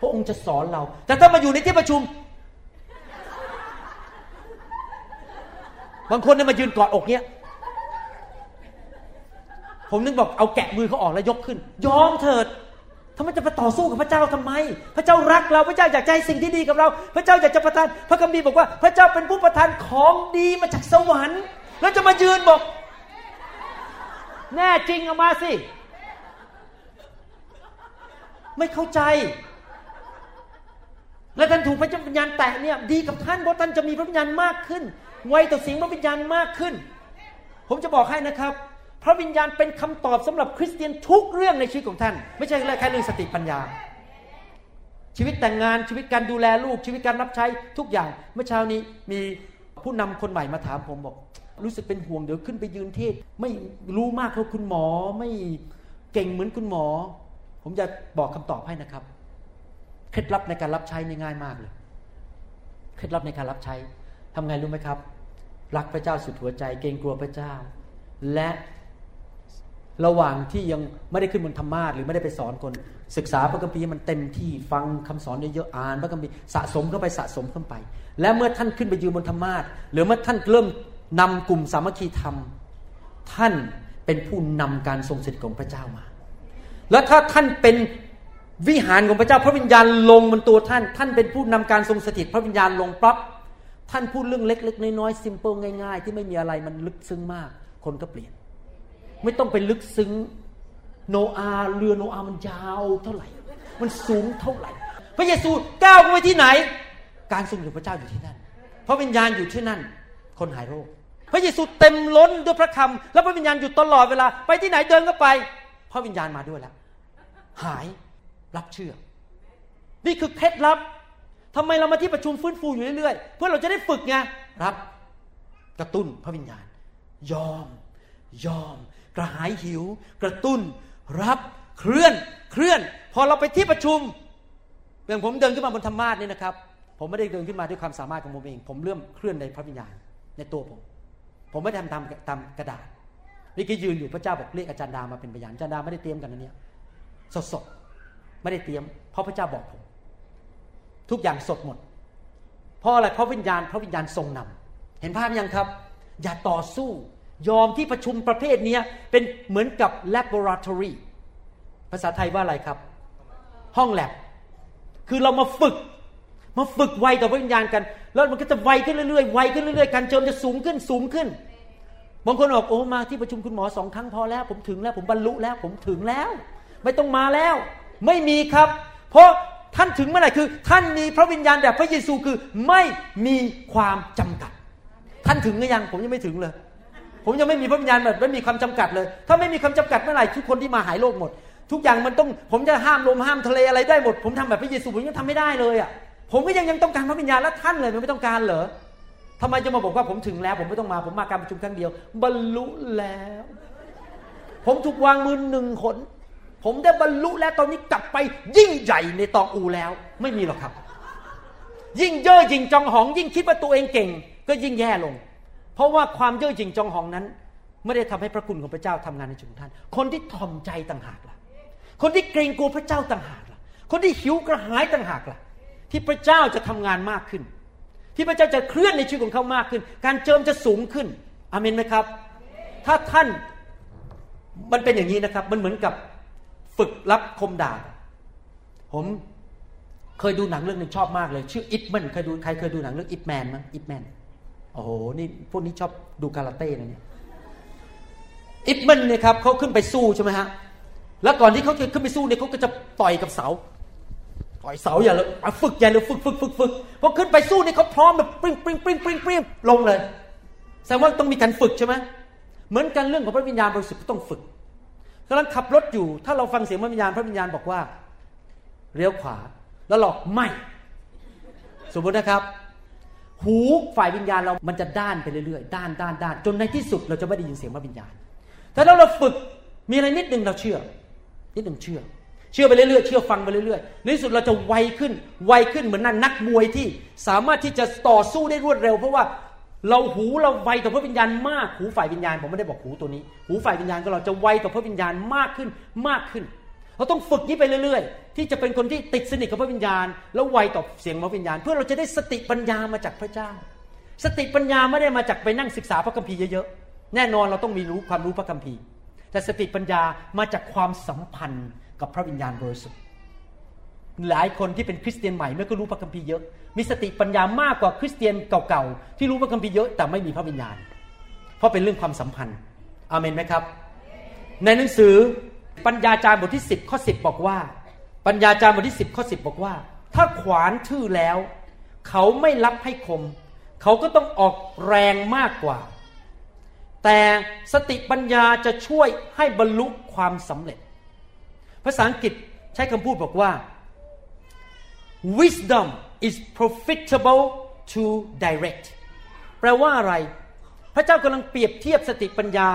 พระองค์จะสอนเรา แต่ถ้ามาอยู่ในที่ประชุม บางคนเนี่ยมายืนกอดอกเนี้ย ผมนึกบอกเอาแกะมือเขาออกแล้วยกขึ้น ยอมเถิดทำไมจะไปต่อสู้กับพระเจ้าทำไม พระเจ้ารักเรา พระเจ้าอยากใจสิ่งที่ดีกับเรา พระเจ้าอยากจะประทาน พระคัมภีร์บอกว่า พระเจ้าเป็นผู้ประทานของดีมาจากสวรรค์ แล้วจะมายืนบอก แน่จริงเอามาสิ ไม่เข้าใจ และท่านถูกพระเจ้าวิญญาณแตะเนี่ยดีกับท่านเพราะท่านจะมีพระวิญญาณมากขึ้น ไวต่อสิ่งพระวิญญาณมากขึ้น ผมจะบอกให้นะครับ พระวิญญาณเป็นคำตอบสำหรับคริสเตียนทุกเรื่องในชีวิตของท่าน ไม่ใช่แค่เรื่องสติปัญญา ชีวิตแต่งงานชีวิตการดูแลลูกชีวิตการรับใช้ทุกอย่าง เมื่อเช้านี้มีผู้นำคนใหม่มาถามผมบอก รู้สึกเป็นห่วงเดี๋ยวขึ้นไปยืนเทศ ไม่รู้มากเท่าคุณหมอไม่เก่งเหมือนคุณหมอ ผมจะบอกคำตอบให้นะครับ เคล็ดลับในการรับใช้ง่ายมากเลย เคล็ดลับในการรับใช้ ทำไงรู้ไหมครับ รักพระเจ้าสุดหัวใจเกรงกลัวพระเจ้า และระหว่างที่ยังไม่ได้ขึ้นบนธรรมาทหรือไม่ได้ไปสอนคนศึกษาพระคัมภีร์มันเต็มที่ฟังคำสอนเยอะๆอ่านพระคัมภีร์สะสมเข้าไปสะสมเข้าไป และเมื่อท่านขึ้นไปยืนบนธรรมาทหรือเมื่อท่านเริ่มนำกลุ่มสามัคคีธรรม ท่านเป็นผู้นำการทรงสถิตของพระเจ้ามา แล้วถ้าท่านเป็นวิหารของพระเจ้าพระวิญญาณลงบนตัวท่าน ท่านเป็นผู้นำการทรงสถิตพระวิญญาณลงปั๊บ ท่านพูดเรื่องเล็ก ๆ น้อยๆซิมเปิลง่ายๆ ที่ไม่มีอะไรมันลึกซึ้งมาก คนก็เปลี่ยน ไม่ต้องไปลึกซึ้งโนอาเรือโนอามันยาวเท่าไหร่ มันสูงเท่าไหร่ พระเยซูก้าวไปที่ไหน การทรงอยู่พระเจ้าอยู่ที่นั่นพระวิญญาณอยู่ที่นั่น คนหายโรค พระเยซูเต็มล้นด้วยพระคำแล้วพระวิญญาณอยู่ตลอดเวลา ไปที่ไหนเดินก็ไป พระวิญญาณมาด้วยแล้วหายรับเชื่อ นี่คือเคล็ดลับ ทำไมเรามาที่ประชุมฟื้นฟูอยู่เรื่อยๆ เพื่อเราจะได้ฝึกไงรับ กระตุ้นพระวิญญาณ ยอม ยอม กระหายหิว กระตุ้น รับเคลื่อนเคลื่อน พอเราไปที่ประชุมอย่างผมเดินขึ้นมาบนธรรมาสนี่นะครับ ผมไม่ได้เดินขึ้นมาด้วยความสามารถของผมเอง ผมเริ่มเคลื่อนในพระวิญญาณในตัวผม ผมไม่ได้ทำตามตามกระดาษนี่ก็ยืนอยู่พระเจ้าบอกเรียกอาจารย์ดามาเป็นพยานอาจารย์ดาไม่ได้เตรียมกันนะเนี่ยสดสดไม่ได้เตรียม เพราะพระเจ้าบอกผม ทุกอย่างสดหมด เพราะอะไรเพราะวิญญาณพระวิญญาณทรงนำเห็นภาพยังครับ อย่าต่อสู้ยอมที่ประชุมประเภทนี้เป็นเหมือนกับ laboratory ภาษาไทยว่าอะไรครับ ห้องแลบคือเรามาฝึก มาฝึกไวต่อพระวิญญาณกัน แล้วมันก็จะไวขึ้นเรื่อยๆไวขึ้นเรื่อยๆการเจิมจะสูงขึ้นสูงขึ้นบางคนบอกโอ้มาที่ประชุมคุณหมอสองครั้งพอแล้ว ผมถึงแล้ว ผมบรรลุแล้ว ผมถึงแล้ว ไม่ต้องมาแล้ว ไม่มีครับ เพราะ ท่านถึงเมื่อไหร่คือ ท่านมีพระวิญญาณแบบพระเยซูคือไม่มีความจำกัด ท่านถึงหรือยังผมยังไม่ถึงเลย ผมยังไม่มีพระวิญญาณแบบไม่มีความจำกัดเลย ถ้าไม่มีความจำกัดเมื่อไหร่ทุกคนที่มาหายโรคหมด ทุกอย่างมันต้องผมจะห้ามลมห้ามทะเลอะไรได้หมด ผมทำแบบพระเยซูผมยังทำไม่ได้เลยอะผมก็ยังยังต้องการพระวิญญาณและท่านเลยมันไม่ต้องการเหรอทำไมจะมาบอกว่าผมถึงแล้ว ผมไม่ต้องมาผมมาการประชุมครั้งเดียว บรรลุแล้ว ผมถูกวางมือหนึ่งคน ผมได้บรรลุแล้วตอนนี้กลับไปยิ่งใหญ่ในตองอูแล้ว ไม่มีหรอกครับ ยิ่งเย่อหยิ่งจองหอง ยิ่งคิดว่าตัวเองเก่ง ก็ยิ่งแย่ลง เพราะว่าความเย่อหยิ่งจองหองนั้น ไม่ได้ทำให้พระคุณของพระเจ้าทำงานในชีวิตท่าน คนที่ถ่อมใจต่างหากล่ะ คนที่เกรงกลัวพระเจ้าต่างหากล่ะ คนที่หิวกระหายต่างหากล่ะ ที่พระเจ้าจะทำงานมากขึ้น ที่พระเจ้าจะเคลื่อนในชีวิตของเขามากขึ้น การเจิมจะสูงขึ้นอเมนไหมครับ ถ้าท่านมันเป็นอย่างนี้นะครับ มันเหมือนกับ ฝึกรับคมดาบผมเคยดูหนังเรื่องหนึ่งชอบมากเลย ชื่ออิปแมนเคยดูใครเคยดูหนังเรื่องอิปแมนมั้งอิปแมนโอ้โหนี่พวกนี้ชอบดูการาเต้นะเนี่ยอิปแมนเนี่ยครับเขาขึ้นไปสู้ใช่ไหมฮะแล้วก่อนที่เขาจะขึ้นไปสู้เนี่ยเขาก็จะต่อยกับเสาต่อยเสาอย่าเลยฝึกอย่าเลยฝึกฝึกฝึกฝึกพอขึ้นไปสู้เนี่ยเขาพร้อมแบบปริ้งปริ้งปริ้งปริ้งปริ้งลงเลยแสดงว่าต้องมีการฝึกใช่ไหมเหมือนกันเรื่องของพระวิญญาณบริสุทธิ์ก็ต้องฝึก กำลังขับรถอยู่ ถ้าเราฟังเสียงพระวิญญาณพระวิญญาณบอกว่าเลี้ยวขวา แล้วหลอกไม่ สมมตินะครับ หูฝ่ายวิญญาณเรามันจะด้านไปเรื่อยๆด้านด้านด้านจนในที่สุดเราจะไม่ได้ยินเสียงพระวิญญาณ แต่ถ้าเราฝึกมีอะไรนิดหนึ่งเราเชื่อ นิดหนึ่งเชื่อ เชื่อไปเรื่อยๆเชื่อฟังไปเรื่อยๆในที่สุดเราจะไวขึ้นไวขึ้นเหมือนนักนักมวยที่สามารถที่จะต่อสู้ได้รวดเร็ว เพราะว่า เราหูเราไวต่อพระวิญญาณมากหูฝ่ายวิญญาณผมไม่ได้บอกหูตัวนี้ หูฝ่ายวิญญาณก็เราจะไวต่อพระวิญญาณมากขึ้นมากขึ้นเราต้องฝึกนี้ไปเรื่อย ๆ ที่จะเป็นคนที่ติดสนิทกับพระวิญญาณ แล้วไวต่อเสียงพระวิญญาณ เพื่อเราจะได้สติปัญญามาจากพระเจ้า สติปัญญาไม่ได้มาจากไปนั่งศึกษาพระคัมภีร์เยอะๆแน่นอนเราต้องมีรู้ความรู้พระคัมภีร์ แต่สติปัญญามาจากความสัมพันธ์กับพระวิญญาณบริสุทธิ์ หลายคนที่เป็นคริสเตียนใหม่ไม่ก็รู้พระคัมภีร์เยอะ มีสติปัญญามากกว่าคริสเตียนเก่าๆที่รู้พระคัมภีร์เยอะแต่ไม่มีพระวิญญาณ เพราะเป็นเรื่องความสัมพันธ์อเมนไหมครับ ในหนังสือปัญญาจารย์บทที่ 10ข้อ10 บอกว่า ปัญญาจารย์บทที่ 10ข้อ10 บอกว่า ถ้าขวานทื่อแล้ว เขาไม่รับให้คม เขาก็ต้องออกแรงมากกว่า แต่สติปัญญาจะช่วยให้บรรลุความสำเร็จ ภาษาอังกฤษใช้คำพูดบอกว่า wisdom is profitable to direct แปลว่าอะไร พระเจ้ากำลังเปรียบเทียบสติปัญญา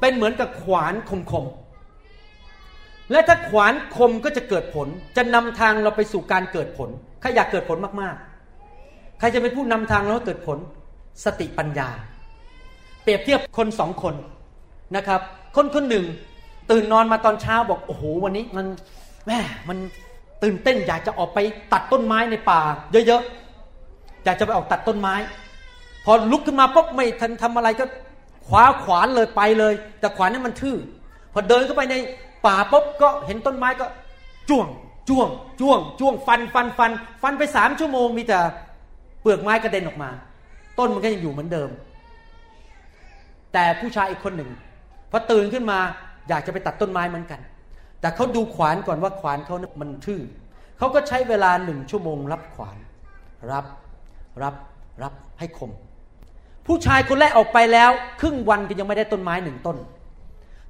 เป็นเหมือนกับขวานคมๆและถ้าขวานคมก็จะเกิดผล จะนำทางเราไปสู่การเกิดผลใครอยากเกิดผลมากๆ ใครจะเป็นผู้นำทางเราให้เกิดผล สติปัญญา เปรียบเทียบคนสองคนนะครับ คนคนหนึ่ง ตื่นนอนมาตอนเช้าบอกโอ้โหวันนี้มันแม่มัน ตื่นเต้นอยากจะออกไปตัดต้นไม้ในป่า เยอะๆ อยากจะไปออกตัดต้นไม้ พอลุกขึ้นมาปุ๊บไม่ทันทำอะไรก็คว้าขวานเลยไปเลย แต่ขวานนั้นมันทื่อ พอเดินเข้าไปในป่าปุ๊บก็เห็นต้นไม้ก็จ้วงจ้วงจ้วงจ้วงฟันฟันฟัน ฟันไปสามชั่วโมงมีแต่เปลือกไม้กระเด็นออกมา ต้นมันก็ยังอยู่เหมือนเดิม แต่ผู้ชายอีกคนหนึ่งพอตื่นขึ้นมาอยากจะไปตัดต้นไม้เหมือนกัน แต่เขาดูขวานก่อนว่าขวานเขานะมันทื่อเขาก็ใช้เวลาหนึ่งชั่วโมงรับขวาน รับรับรับให้คม ผู้ชายคนแรกออกไปแล้ว ครึ่งวันก็ยังไม่ได้ต้นไม้หนึ่งต้น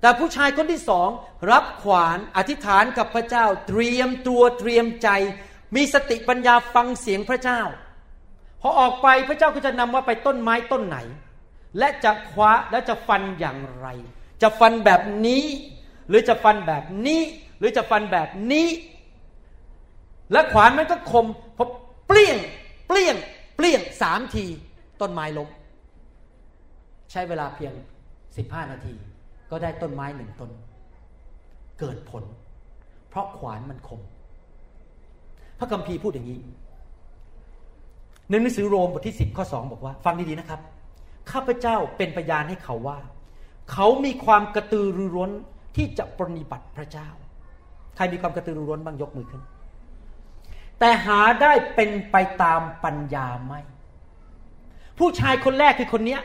แต่ผู้ชายคนที่สองรับขวานอธิษฐานกับพระเจ้า เตรียมตัวเตรียมใจ มีสติปัญญาฟังเสียงพระเจ้าพอออกไปพระเจ้าก็จะนำว่าไปต้นไม้ต้นไหน และจะคว้าและจะฟันอย่างไร จะฟันแบบนี้ หรือจะฟันแบบนี้ หรือจะฟันแบบนี้ และขวานมันก็คมพอเปลี่ยงเปลี่ยงเปลี่ยงสามที ต้นไม้ล้มใช้เวลาเพียงสิบห้านาที ก็ได้ต้นไม้หนึ่งต้น เกิดผล เพราะขวานมันคม พระคัมภีร์พูดอย่างนี้ในหนังสือโรมบทที่สิบข้อสองบอกว่า ฟังดีๆนะครับ ข้าพเจ้าเป็นพยานให้เขาว่า เขามีความกระตือรือร้น ที่จะปรนิบัติพระเจ้า ใครมีความกระตือรือร้นบ้างยกมือขึ้น แต่หาได้เป็นไปตามปัญญาไม่ผู้ชายคนแรกคือคนเนี้ย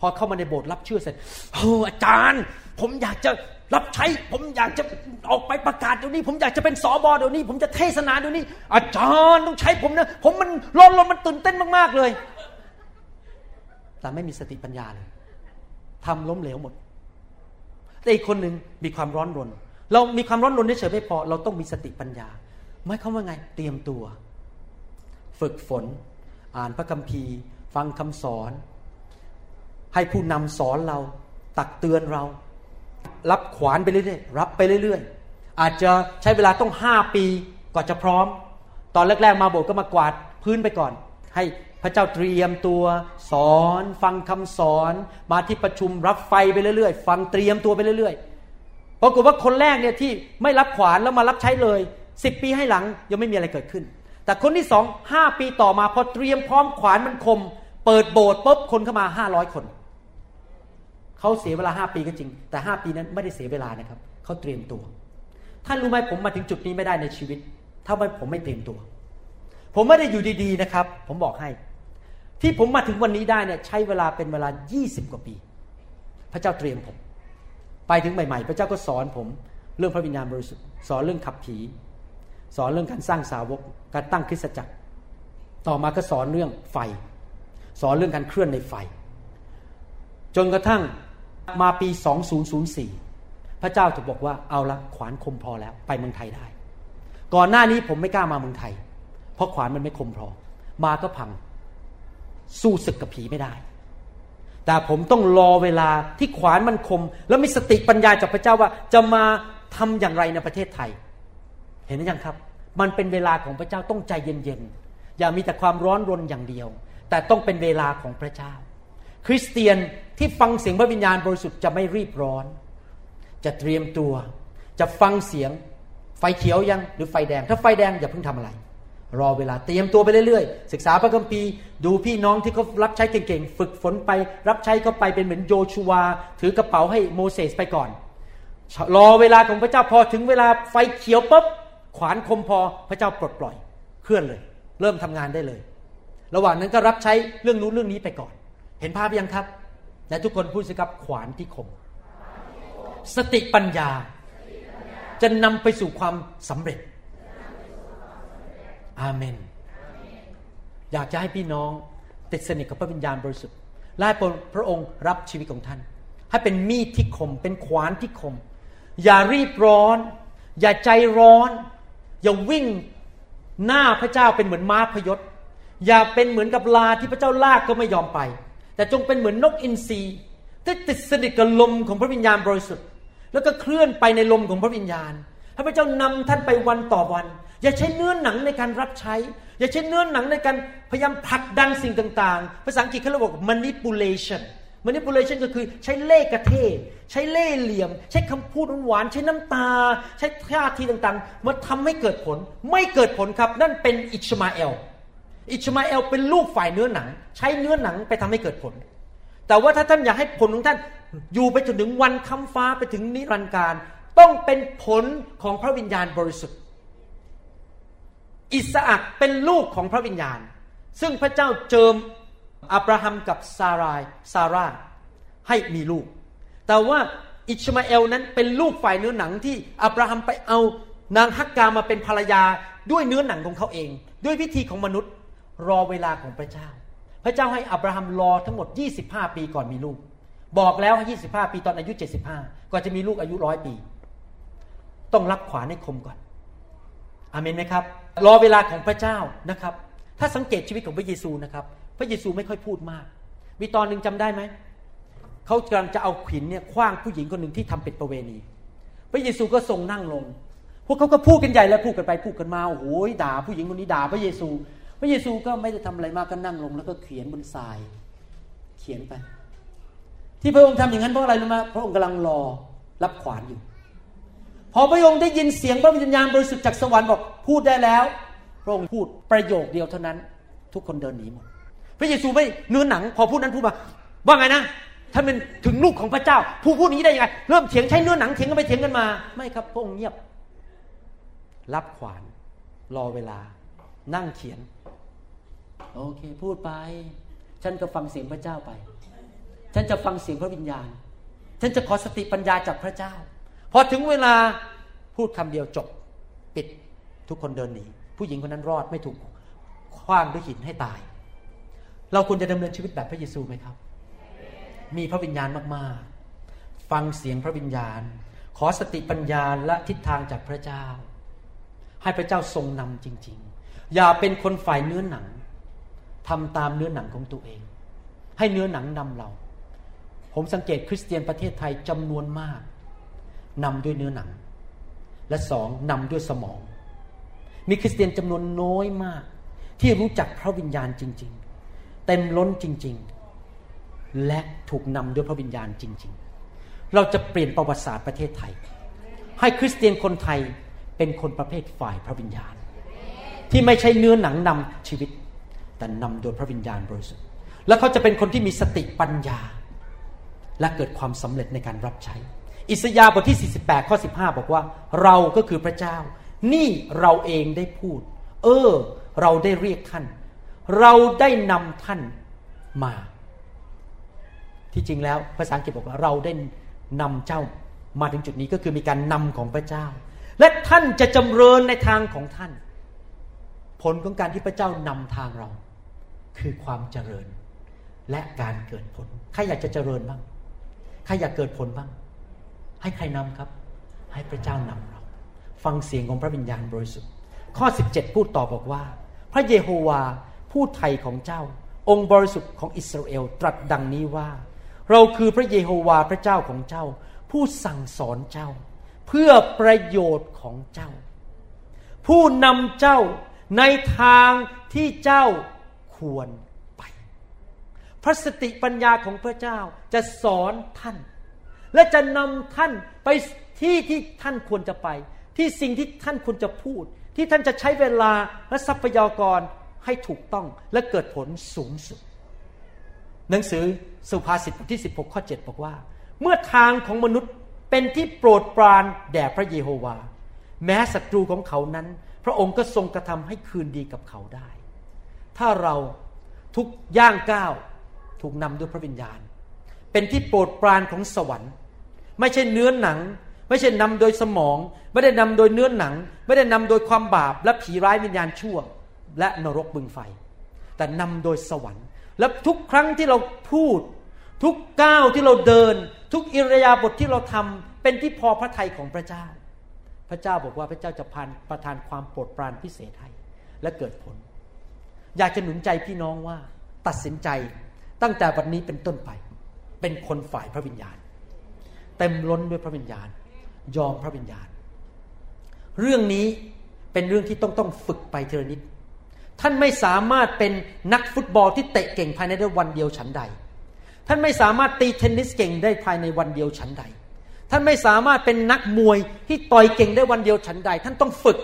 พอเข้ามาในโบสถ์รับเชื่อเสร็จโอ้อาจารย์ ผมอยากจะรับใช้ ผมอยากจะออกไปประกาศเดี๋ยวนี้ ผมอยากจะเป็นสอบอเดี๋ยวนี้ ผมจะเทศนาเดี๋ยวนี้ อาจารย์ต้องใช้ผมนะ ผมมันร้อนรนมันตื่นเต้นมากๆเลย แต่ไม่มีสติปัญญาเลยทำล้มเหลวหมด แต่อีกคนหนึ่งมีความร้อนรน เรามีความร้อนรนเฉยไม่พอ เราต้องมีสติปัญญาหมายความว่าไง เตรียมตัว ฝึกฝน อ่านพระคัมภีร์ ฟังคำสอน ให้ผู้นำสอนเรา ตักเตือนเรา รับขวานไปเรื่อยๆ รับไปเรื่อยๆ อาจจะใช้เวลาต้องห้าปีกว่าจะพร้อม ตอนแรกๆมาโบสถ์ก็มากวาดพื้นไปก่อน ให้ พระเจ้าเตรียมตัวสอนฟังคำสอนมาที่ประชุมรับไฟไปเรื่อยๆ ฟังเตรียมตัวไปเรื่อยๆปรากฏว่าคนแรกเนี่ยที่ไม่รับขวานแล้วมารับใช้เลยสิบปีให้หลังยังไม่มีอะไรเกิดขึ้น แต่คนที่สองห้าปีต่อมาพอเตรียมพร้อมขวานมันคม เปิดโบสถ์ปุ๊บคนเข้ามาห้าร้อยคน เขาเสียเวลาห้าปีก็จริง แต่ห้าปีนั้นไม่ได้เสียเวลานะครับเขาเตรียมตัว ท่านรู้ไหมผมมาถึงจุดนี้ไม่ได้ในชีวิต ถ้าไม่ผมไม่เตรียมตัว ผมไม่ได้อยู่ดีๆนะครับ ผมบอกให้ ที่ผมมาถึงวันนี้ได้เนี่ยใช้เวลาเป็นเวลา 20 กว่าปี พระเจ้าเตรียมผม ไปถึงใหม่ ๆ พระเจ้าก็สอนผมเรื่องพระวิญญาณบริสุทธิ์สอนเรื่องขับผี สอนเรื่องการสร้างสาวก การตั้งคริสตจักร ต่อมาก็สอนเรื่องไฟ สอนเรื่องการเคลื่อนในไฟ จนกระทั่งมาปี 2004 พระเจ้าถูกบอกว่าเอาละขวานคมพอแล้วไปเมืองไทยได้ ก่อนหน้านี้ผมไม่กล้ามาเมืองไทย เพราะขวานมันไม่คมพอ มาก็พัง สู้ศึกกับผีไม่ได้ แต่ผมต้องรอเวลาที่ขวานมันคม แล้วมีสติปัญญาจากพระเจ้าว่า จะมาทำอย่างไรในประเทศไทย เห็นไหมยังครับ มันเป็นเวลาของพระเจ้าต้องใจเย็นๆ อย่ามีแต่ความร้อนรนอย่างเดียว แต่ต้องเป็นเวลาของพระเจ้า คริสเตียนที่ฟังเสียงพระวิญญาณบริสุทธิ์จะไม่รีบร้อน จะเตรียมตัว จะฟังเสียง ไฟเขียวยังหรือไฟแดง ถ้าไฟแดงอย่าเพิ่งทำอะไร รอเวลาเตรียมตัวไปเรื่อยๆ ศึกษาพระคัมภีร์ ดูพี่น้องที่เขารับใช้เก่งๆ ฝึกฝนไป รับใช้เขาไปเป็นเหมือนโยชูวา ถือกระเป๋าให้โมเสสไปก่อน รอเวลาของพระเจ้าพอถึงเวลาไฟเขียวปุ๊บขวานคมพอพระเจ้าปลดปล่อยเคลื่อนเลย เริ่มทำงานได้เลย ระหว่างนั้นก็รับใช้เรื่องนู้นเรื่องนี้ไปก่อน เห็นภาพยังครับ และทุกคนพูดสิครับขวานที่คม สติปัญญา จะนำไปสู่ความสำเร็จ อาเมน อยากจะให้พี่น้องติดสนิทกับพระวิญญาณบริสุทธิ์และให้พระองค์รับชีวิตของท่าน ให้เป็นมีดที่คม เป็นขวานที่คม อย่ารีบร้อน อย่าใจร้อน อย่าวิ่งหน้าพระเจ้าเป็นเหมือนม้าพยศ อย่าเป็นเหมือนกับลาที่พระเจ้าลากก็ไม่ยอมไป แต่จงเป็นเหมือนนกอินทรีที่ติดสนิทกับลมของพระวิญญาณบริสุทธิ์ แล้วก็เคลื่อนไปในลมของพระวิญญาณให้พระเจ้านำท่านไปวันต่อวัน อย่าใช้เนื้อหนังในการรับใช้ อย่าใช้เนื้อหนังในการพยายามผลักดันสิ่งต่างๆ ภาษาอังกฤษเขาเรียกว่า manipulation manipulation ก็คือใช้เล่กระเทใช้เล่เหลี่ยม ใช้คำพูดหวานใช้น้ำตา ใช้ท่าทีต่างๆมาทำให้เกิดผล ไม่เกิดผลครับ นั่นเป็นอิชมาเอล อิชมาเอลเป็นลูกฝ่ายเนื้อหนัง ใช้เนื้อหนังไปทำให้เกิดผล แต่ว่าถ้าท่านอยากให้ผลของท่านอยู่ไปจนถึงวันคำฟ้าไปถึงนิรันดร์การ ต้องเป็นผลของพระวิญญาณบริสุทธิ์ อิสอักเป็นลูกของพระวิญญาณ ซึ่งพระเจ้าเจิมอับราฮัมกับซารายซาร่าให้มีลูก แต่ว่าอิชมาเอลนั้นเป็นลูกฝ่ายเนื้อหนังที่อับราฮัมไปเอานางฮักกามาเป็นภรรยาด้วยเนื้อหนังของเขาเอง ด้วยวิธีของมนุษย์รอเวลาของพระเจ้า พระเจ้าให้อับราฮัมรอทั้งหมด 25 ปีก่อนมีลูก บอกแล้วให้25 ปีตอนอายุ 75 ก่อนจะมีลูกอายุร้อยปี ต้องรับขวานให้คมก่อนอเมนไหมครับ รอเวลาของพระเจ้านะครับ ถ้าสังเกตชีวิตของพระเยซูนะครับ พระเยซูไม่ค่อยพูดมาก มีตอนหนึ่งจำได้ไหมเขากำลังจะเอาขินเนี่ยคว้างผู้หญิงคนหนึ่งที่ทำเป็นประเวณี พระเยซูก็ทรงนั่งลง พวกเขาก็พูดกันใหญ่แล้วพูดกันไปพูดกันมาโอ้โหด่า ผู้หญิงคนนี้ด่าพระเยซู พระเยซูก็ไม่ได้ทำอะไรมากก็นั่งลง แล้วก็เขียนบนทราย เขียนไป ที่พระองค์ทำอย่างนั้นเพราะอะไรรู้ไหมพระองค์กำลังรอรับขวานอยู่ พอพระองค์ได้ยินเสียงพระวิญญาณบริสุทธิ์จากสวรรค์บอกพูดได้แล้ว พระองค์พูดประโยคเดียวเท่านั้น ทุกคนเดินหนีหมดพระเยซูไม่เนื้อหนัง พอพูดนั้นพูดมาว่าไงนะท่านเป็นถึงลูกของพระเจ้า ผู้พูดนี้ได้ยังไง เริ่มเถียงใช้เนื้อหนังเถียงกันไปเถียงกันมา ไม่ครับ พระองค์เงียบ รับขวาน รอเวลา นั่งเขียน โอเค พูดไป ฉันก็ฟังเสียงพระเจ้าไป ฉันจะฟังเสียงพระวิญญาณ ฉันจะขอสติปัญญาจากพระเจ้า พอถึงเวลาพูดคำเดียวจบ ปิดทุกคนเดินหนีผู้หญิงคนนั้นรอดไม่ถูกคว้างด้วยหินให้ตาย เราควรจะดำเนินชีวิตแบบพระเยซูไหมครับ มีพระวิญญาณมากๆ ฟังเสียงพระวิญญาณ ขอสติปัญญาและทิศทางจากพระเจ้า ให้พระเจ้าทรงนำจริง ๆ อย่าเป็นคนฝ่ายเนื้อหนังทำตามเนื้อหนังของตัวเอง ให้เนื้อหนังนำเรา ผมสังเกตคริสเตียนประเทศไทยจำนวนมาก นำด้วยเนื้อหนัง และสองนำด้วยสมอง มีคริสเตียนจำนวนน้อยมาก ที่รู้จักพระวิญญาณจริง ๆ เต็มล้นจริง ๆ และถูกนำด้วยพระวิญญาณจริง ๆ เราจะเปลี่ยนประวัติศาสตร์ประเทศไทย ให้คริสเตียนคนไทยเป็นคนประเภทฝ่ายพระวิญญาณ ที่ไม่ใช่เนื้อหนังนำชีวิต แต่นำโดยพระวิญญาณบริสุทธิ์แล้วเขาจะเป็นคนที่มีสติปัญญา และเกิดความสำเร็จในการรับใช้ อิสยาห์บทที่ 48 ข้อ 15 บอกว่า เราก็คือพระเจ้า นี่เราเองได้พูด เออ เราได้เรียกท่าน เราได้นำท่านมา ที่จริงแล้วภาษาอังกฤษบอกว่าเราได้นำเจ้ามาถึงจุดนี้ก็คือมีการนำของพระเจ้า และท่านจะจำเริญในทางของท่าน ผลของการที่พระเจ้านำทางเรา คือความเจริญและการเกิดผล ใครอยากจะเจริญบ้าง ใครอยากเกิดผลบ้าง ให้ใครนำครับ ให้พระเจ้านำเรา ฟังเสียงของพระวิญญาณบริสุทธิ์ ข้อ 17 พูดต่อบอกว่า พระเยโฮวาผู้ไทยของเจ้า องค์บริสุทธิ์ของอิสราเอลตรัสดังนี้ว่า เราคือพระเยโฮวาพระเจ้าของเจ้า ผู้สั่งสอนเจ้า เพื่อประโยชน์ของเจ้า ผู้นำเจ้าในทางที่เจ้าควรไป พระสติปัญญาของพระเจ้าจะสอนท่าน และจะนำท่านไปที่ที่ท่านควรจะไป ที่สิ่งที่ท่านควรจะพูด ที่ท่านจะใช้เวลาและทรัพยากรให้ถูกต้องและเกิดผลสูงสุด หนังสือสุภาษิตบทที่ 16 ข้อ 7 บอกว่า เมื่อทางของมนุษย์เป็นที่โปรดปรานแด่พระเยโฮวา แม้ศัตรูของเขานั้น พระองค์ก็ทรงกระทำให้คืนดีกับเขาได้ ถ้าเราทุกย่างก้าวถูกนำด้วยพระวิญญาณ เป็นที่โปรดปรานของสวรรค์ ไม่ใช่เนื้อหนัง ไม่ใช่นำโดยสมอง ไม่ได้นำโดยเนื้อหนัง ไม่ได้นำโดยความบาปและผีร้ายวิญญาณชั่ว และนรกบึงไฟ แต่นำโดยสวรรค์ และทุกครั้งที่เราพูด ทุกก้าวที่เราเดิน ทุกอิรยาบทที่เราทำเป็นที่พอพระทัยของพระเจ้า พระเจ้าบอกว่าพระเจ้าจะพันประทานความโปรดปรานพิเศษให้และเกิดผล อยากจะหนุนใจพี่น้องว่าตัดสินใจตั้งแต่วันนี้เป็นต้นไป เป็นคนฝ่ายพระวิญญาณ เต็มล้นด้วยพระวิญญาณ ยอมพระวิญญาณ เรื่องนี้เป็นเรื่องที่ต้องต้องฝึกไปเทละนิดท่านไม่สามารถเป็นนักฟุตบอลที่เตะเก่งภายในวันเดียวฉันใด ท่านไม่สามารถตีเทนนิสเก่งได้ภายในวันเดียวฉันใด ท่านไม่สามารถเป็นนักมวยที่ต่อยเก่งได้วันเดียวฉันใด ท่านต้องฝึก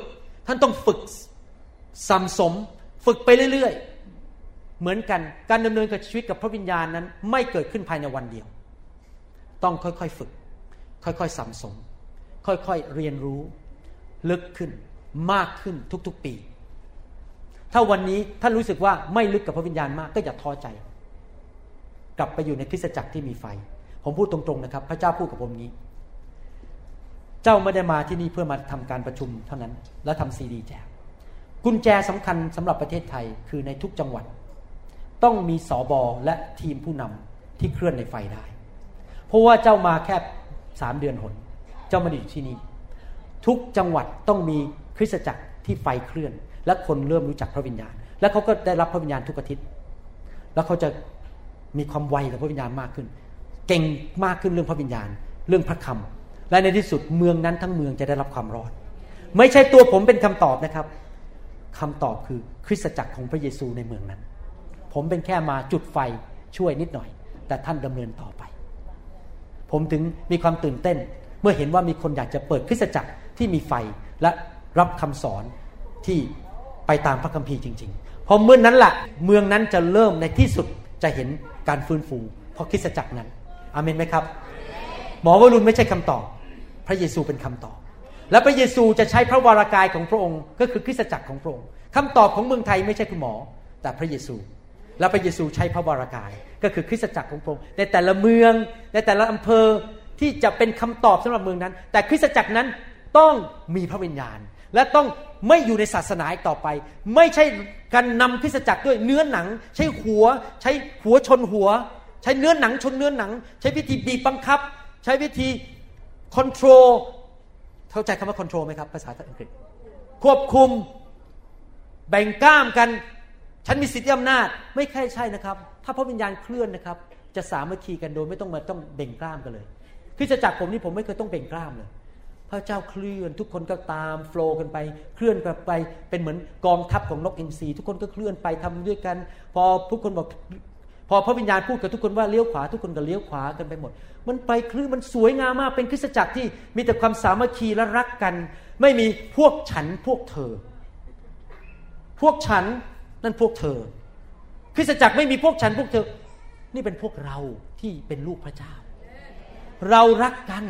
ท่านต้องฝึกสัมสม ฝึกไปเรื่อยๆ เหมือนกัน การดำเนินกับชีวิตกับพระวิญญาณนั้น ไม่เกิดขึ้นภายในวันเดียว ต้องค่อยๆฝึก ค่อยๆสัมสม ค่อยๆเรียนรู้ ลึกขึ้นมากขึ้นทุกๆปี ถ้าวันนี้ท่านรู้สึกว่าไม่ลึกกับพระวิญญาณมากก็อย่าท้อใจ กลับไปอยู่ในคริสตจักรที่มีไฟ ผมพูดตรงๆนะครับ พระเจ้าพูดกับผมนี้ เจ้าไม่ได้มาที่นี่เพื่อมาทำการประชุมเท่านั้น แล้วทำซีดีแจกกุญแจสำคัญสำหรับประเทศไทยคือในทุกจังหวัด ต้องมีสอบอและทีมผู้นำที่เคลื่อนในไฟได้ เพราะว่าเจ้ามาแค่ สามเดือนหน เจ้ามาอยู่ที่นี่ ทุกจังหวัดต้องมีคริสตจักรที่ไฟเคลื่อน และคนเริ่มรู้จักพระวิญญาณ และเขาก็ได้รับพระวิญญาณทุกอาทิตย์ แล้วเขาจะมีความไวกับพระวิญญาณมากขึ้น เก่งมากขึ้นเรื่องพระวิญญาณ เรื่องพระคำและในที่สุดเมืองนั้นทั้งเมืองจะได้รับความรอด ไม่ใช่ตัวผมเป็นคำตอบนะครับคำตอบคือคริสตจักรของพระเยซูในเมืองนั้น ผมเป็นแค่มาจุดไฟช่วยนิดหน่อย แต่ท่านดำเนินต่อไป ผมถึงมีความตื่นเต้น เมื่อเห็นว่ามีคนอยากจะเปิดคริสตจักรที่มีไฟและรับคำสอนที่ไปตามพระคัมภีร์จริงๆ พอเมื่อนนั้นแหละเมืองนั้นจะเริ่มในที่สุดจะเห็นการฟื้นฟูเพราะคริสตจักรนั้นอามนไหมครับ หมอวรุณไม่ใช่คำตอบ พระเยซูเป็นคำตอบ และพระเยซูจะใช้พระวรากายของพระองค์ ก็คือคริสตจักรของพระองค์คำตอบของเมืองไทยไม่ใช่คุณหมอ แต่พระเยซู และพระเยซูใช้พระวรากาย ก็คือคริสตจักรของพระองค์ในแต่ละเมืองในแต่ละอำเภอที่จะเป็นคำตอบสำหรับเมืองนั้น แต่คริสตจักรนั้นต้องมีพระวิญญาณ และต้องไม่อยู่ในศาสนาอีกต่อไป ไม่ใช่การนำคริสตจักรด้วยเนื้อหนัง ใช้หัว ใช้หัวชนหัว ใช้เนื้อหนังชนเนื้อหนัง ใช้วิธีบีบบังคับ ใช้วิธีคอนโทรลเข้าใจคำว่าคอนโทรลไหมครับภาษาอังกฤษ ควบคุมแบ่งกล้ามกัน ฉันมีสิทธิอำนาจ ไม่ใช่ใช่นะครับ ถ้าพระวิญญาณเคลื่อนนะครับ จะสามัคคีกันโดยไม่ต้องมาต้องเบ่งกล้ามกันเลยคริสตจักรผมนี่ผมไม่เคยต้องเบ่งกล้ามเลยพระเจ้าเคลื่อนทุกคนก็ตามโฟล์กันไปเคลื่อนกันไปเป็นเหมือนกองทัพของนกอินทรีทุกคนก็เคลื่อนไปทำด้วยกัน พอทุกคนบอก พอพระวิญญาณพูดกับทุกคนว่าเลี้ยวขวาทุกคนก็เลี้ยวขวากันไปหมด มันไปคลื่นมันสวยงามมากเป็นคริสตจักรที่มีแต่ความสามัคคีและรักกัน ไม่มีพวกฉันพวกเธอ พวกฉันนั่นพวกเธอ คริสตจักรไม่มีพวกฉันพวกเธอ นี่เป็นพวกเราที่เป็นลูกพระเจ้า เรารักกัน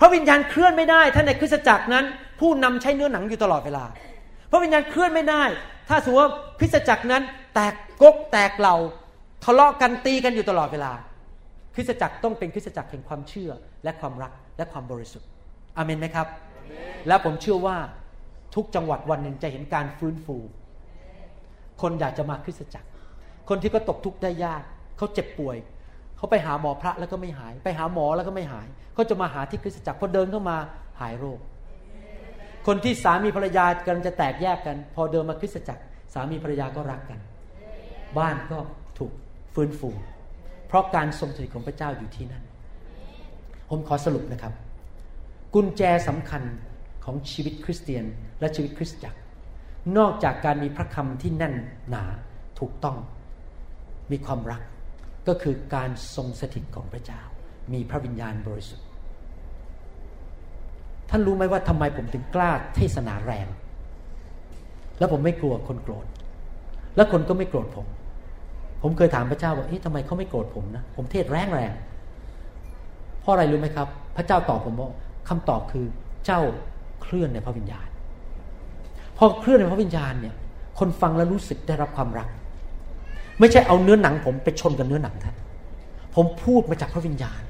พระวิญญาณเคลื่อนไม่ได้ ถ้าในคริสตจักรนั้น ผู้นำใช้เนื้อหนังอยู่ตลอดเวลา พระวิญญาณเคลื่อนไม่ได้ ถ้าสมมติว่าคริสตจักรนั้น แตกกกแตกเหล่าทะเลาะกันตีกันอยู่ตลอดเวลา คริสตจักรต้องเป็นคริสตจักรแห่งความเชื่อและความรักและความบริสุทธิ์อเมนไหมครับ และผมเชื่อว่าทุกจังหวัดวันหนึ่งจะเห็นการฟื้นฟู คนอยากจะมาคริสตจักร คนที่ก็ตกทุกข์ได้ยากเขาเจ็บป่วยเขาไปหาหมอพระแล้วก็ไม่หาย ไปหาหมอแล้วก็ไม่หายเขาจะมาหาที่คริสตจักรพอเดินเข้ามาหายโรค คนที่สามีภรรยากำลังจะแตกแยกกัน พอเดินมาคริสตจักร สามีภรรยาก็รักกัน บ้านก็ถูกฟื้นฟู เพราะการทรงสถิตของพระเจ้าอยู่ที่นั่น ผมขอสรุปนะครับ กุญแจสำคัญของชีวิตคริสเตียนและชีวิตคริสตจักร นอกจากการมีพระคำที่แน่นหนาถูกต้อง มีความรักก็คือการทรงสถิตของพระเจ้า มีพระวิญญาณบริสุทธิ์ ท่านรู้ไหมว่าทำไมผมถึงกล้าเทศนาแรง แล้วผมไม่กลัวคนโกรธ แล้วคนก็ไม่โกรธผม ผมเคยถามพระเจ้าว่าเอ๊ะทำไมเขาไม่โกรธผมนะ ผมเทศแรงแรงเพราะอะไรรู้ไหมครับ พระเจ้าตอบผมว่าคำตอบคือเจ้าเคลื่อนในพระวิญญาณ อเคลื่อนในพระวิญญาณเนี่ยคนฟังแล้วรู้สึกได้รับความรัก ไม่ใช่เอาเนื้อหนังผมไปชนกับเนื้อหนังท่านผมพูดมาจากพระวิญญาณ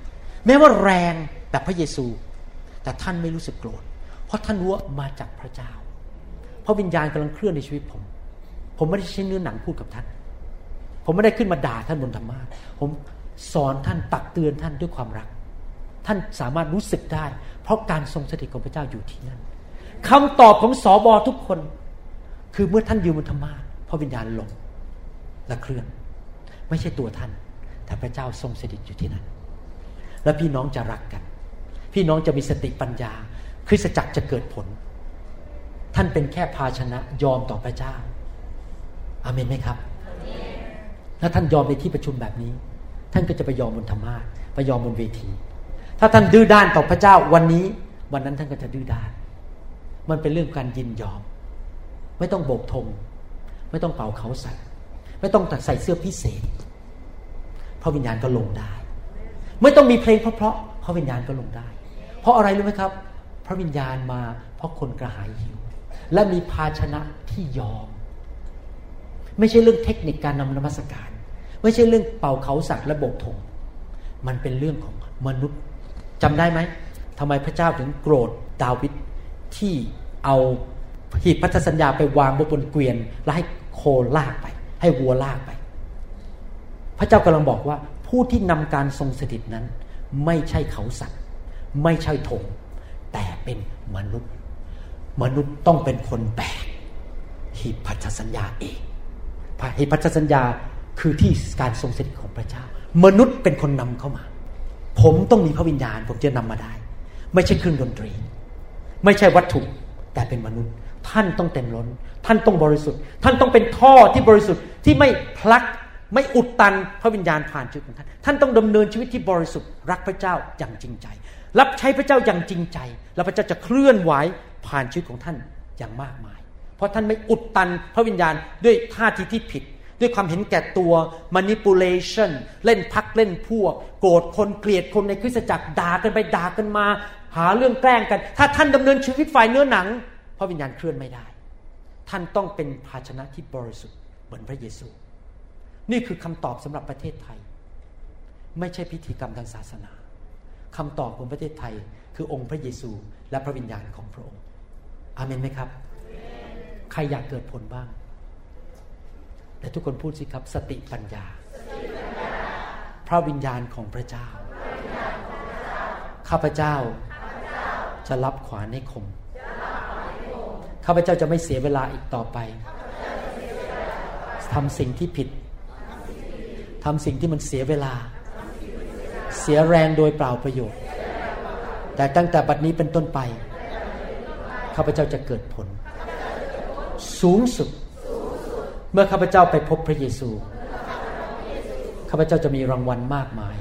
แม้ว่าแรงแบบพระเยซู แต่ท่านไม่รู้สึกโกรธเพราะท่านรู้ว่ามาจากพระเจ้า พระวิญญาณกำลังเคลื่อนในชีวิตผม ผมไม่ได้ใช้เนื้อหนังพูดกับท่าน ผมไม่ได้ขึ้นมาด่าท่านบนธรรมะผมสอนท่านตักเตือนท่านด้วยความรัก ท่านสามารถรู้สึกได้ เพราะการทรงสถิตของพระเจ้าอยู่ที่นั่น คำตอบของสอบอทุกคน คือเมื่อท่านยืนบนธรรมาพระวิญญาณลงและเคลื่อน ไม่ใช่ตัวท่าน แต่พระเจ้าทรงสถิตอยู่ที่นั่น และพี่น้องจะรักกัน พี่น้องจะมีสติปัญญาคริสตจักรจะเกิดผล ท่านเป็นแค่ภาชนะยอมต่อพระเจ้า อาเมนไหมครับถ้าท่านยอมในที่ประชุมแบบนี้ ท่านก็จะไปยอมบนธรรมาไปยอมบนเวที ถ้าท่านดื้อด้านต่อพระเจ้าวันนี้ วันนั้นท่านก็จะดื้อด้าน มันเป็นเรื่องการยินยอม ไม่ต้องโบกธงไม่ต้องเป่าเขาใส่ไม่ต้องใส่เสื้อพิเศษ พระวิญญาณก็ลงได้ ไม่ต้องมีเพลงเพราะๆพระวิญญาณก็ลงได้ เพราะอะไรรู้ไหมครับ พระวิญญาณมาเพราะคนกระหายหิว และมีภาชนะที่ยอม ไม่ใช่เรื่องเทคนิคการนำนมัสการ ไม่ใช่เรื่องเป่าเขาสักและโบกธงมันเป็นเรื่องของมนุษย์จำได้ไหมทำไมพระเจ้าถึงโกรธดาวิด ที่เอาหีบพันธสัญญาไปวางบนเกวียนแล้วให้โคลากไป ให้วัวลากไป พระเจ้ากำลังบอกว่า ผู้ที่นำการทรงสถิตนั้น ไม่ใช่เขาสัตว์ ไม่ใช่ธงแต่เป็นมนุษย์ มนุษย์ต้องเป็นคนแบกหีบพันธสัญญาเองหีบพันธสัญญาคือที่การทรงสถิตของพระเจ้า มนุษย์เป็นคนนำเข้ามา ผมต้องมีพระวิญญาณ ผมจะนำมาได้ ไม่ใช่เครื่องดนตรี ไม่ใช่วัตถุแต่เป็นมนุษย์ ท่านต้องเต็มล้น ท่านต้องบริสุทธิ์ ท่านต้องเป็นท่อที่บริสุทธิ์ที่ไม่พลักไม่อุดตันพระวิญญาณผ่านชีวิตของท่าน ท่านต้องดำเนินชีวิตที่บริสุทธิ์รักพระเจ้าอย่างจริงใจ รับใช้พระเจ้าอย่างจริงใจ แล้วพระเจ้าจะเคลื่อนไหวผ่านชีวิตของท่านอย่างมากมาย เพราะท่านไม่อุดตันพระวิญญาณด้วยท่าทีที่ผิด ด้วยความเห็นแก่ตัว manipulation เล่นพักเล่นพวก โกรธคนเกลียดคนในคริสตจักรด่ากันไปด่ากันมา หาเรื่องแกล้งกัน ถ้าท่านดำเนินชีวิตฝ่ายเนื้อหนัง พระวิญญาณเคลื่อนไม่ได้ ท่านต้องเป็นภาชนะที่บริสุทธิ์เหมือนพระเยซู นี่คือคำตอบสำหรับประเทศไทย ไม่ใช่พิธีกรรมทางศาสนาคำตอบของประเทศไทยคือองค์พระเยซูและพระวิญญาณของพระองค์ อาเมนไหมครับ ใครอยากเกิดผลบ้าง แต่ทุกคนพูดสิครับ สติปัญญา พระวิญญาณของพระเจ้า ข้าพเจ้า จะรับขวานให้คม ข้าพเจ้าจะไม่เสียเวลาอีกต่อไปทำสิ่งที่ผิดทำสิ่งที่มันเสียเวลา เสียแรงโดยเปล่าประโยชน์ แต่ตั้งแต่บัดนี้เป็นต้นไป ข้าพเจ้าจะเกิดผล สูงสุด เมื่อข้าพเจ้าไปพบพระเยซู ข้าพเจ้าจะมีรางวัลมากมาย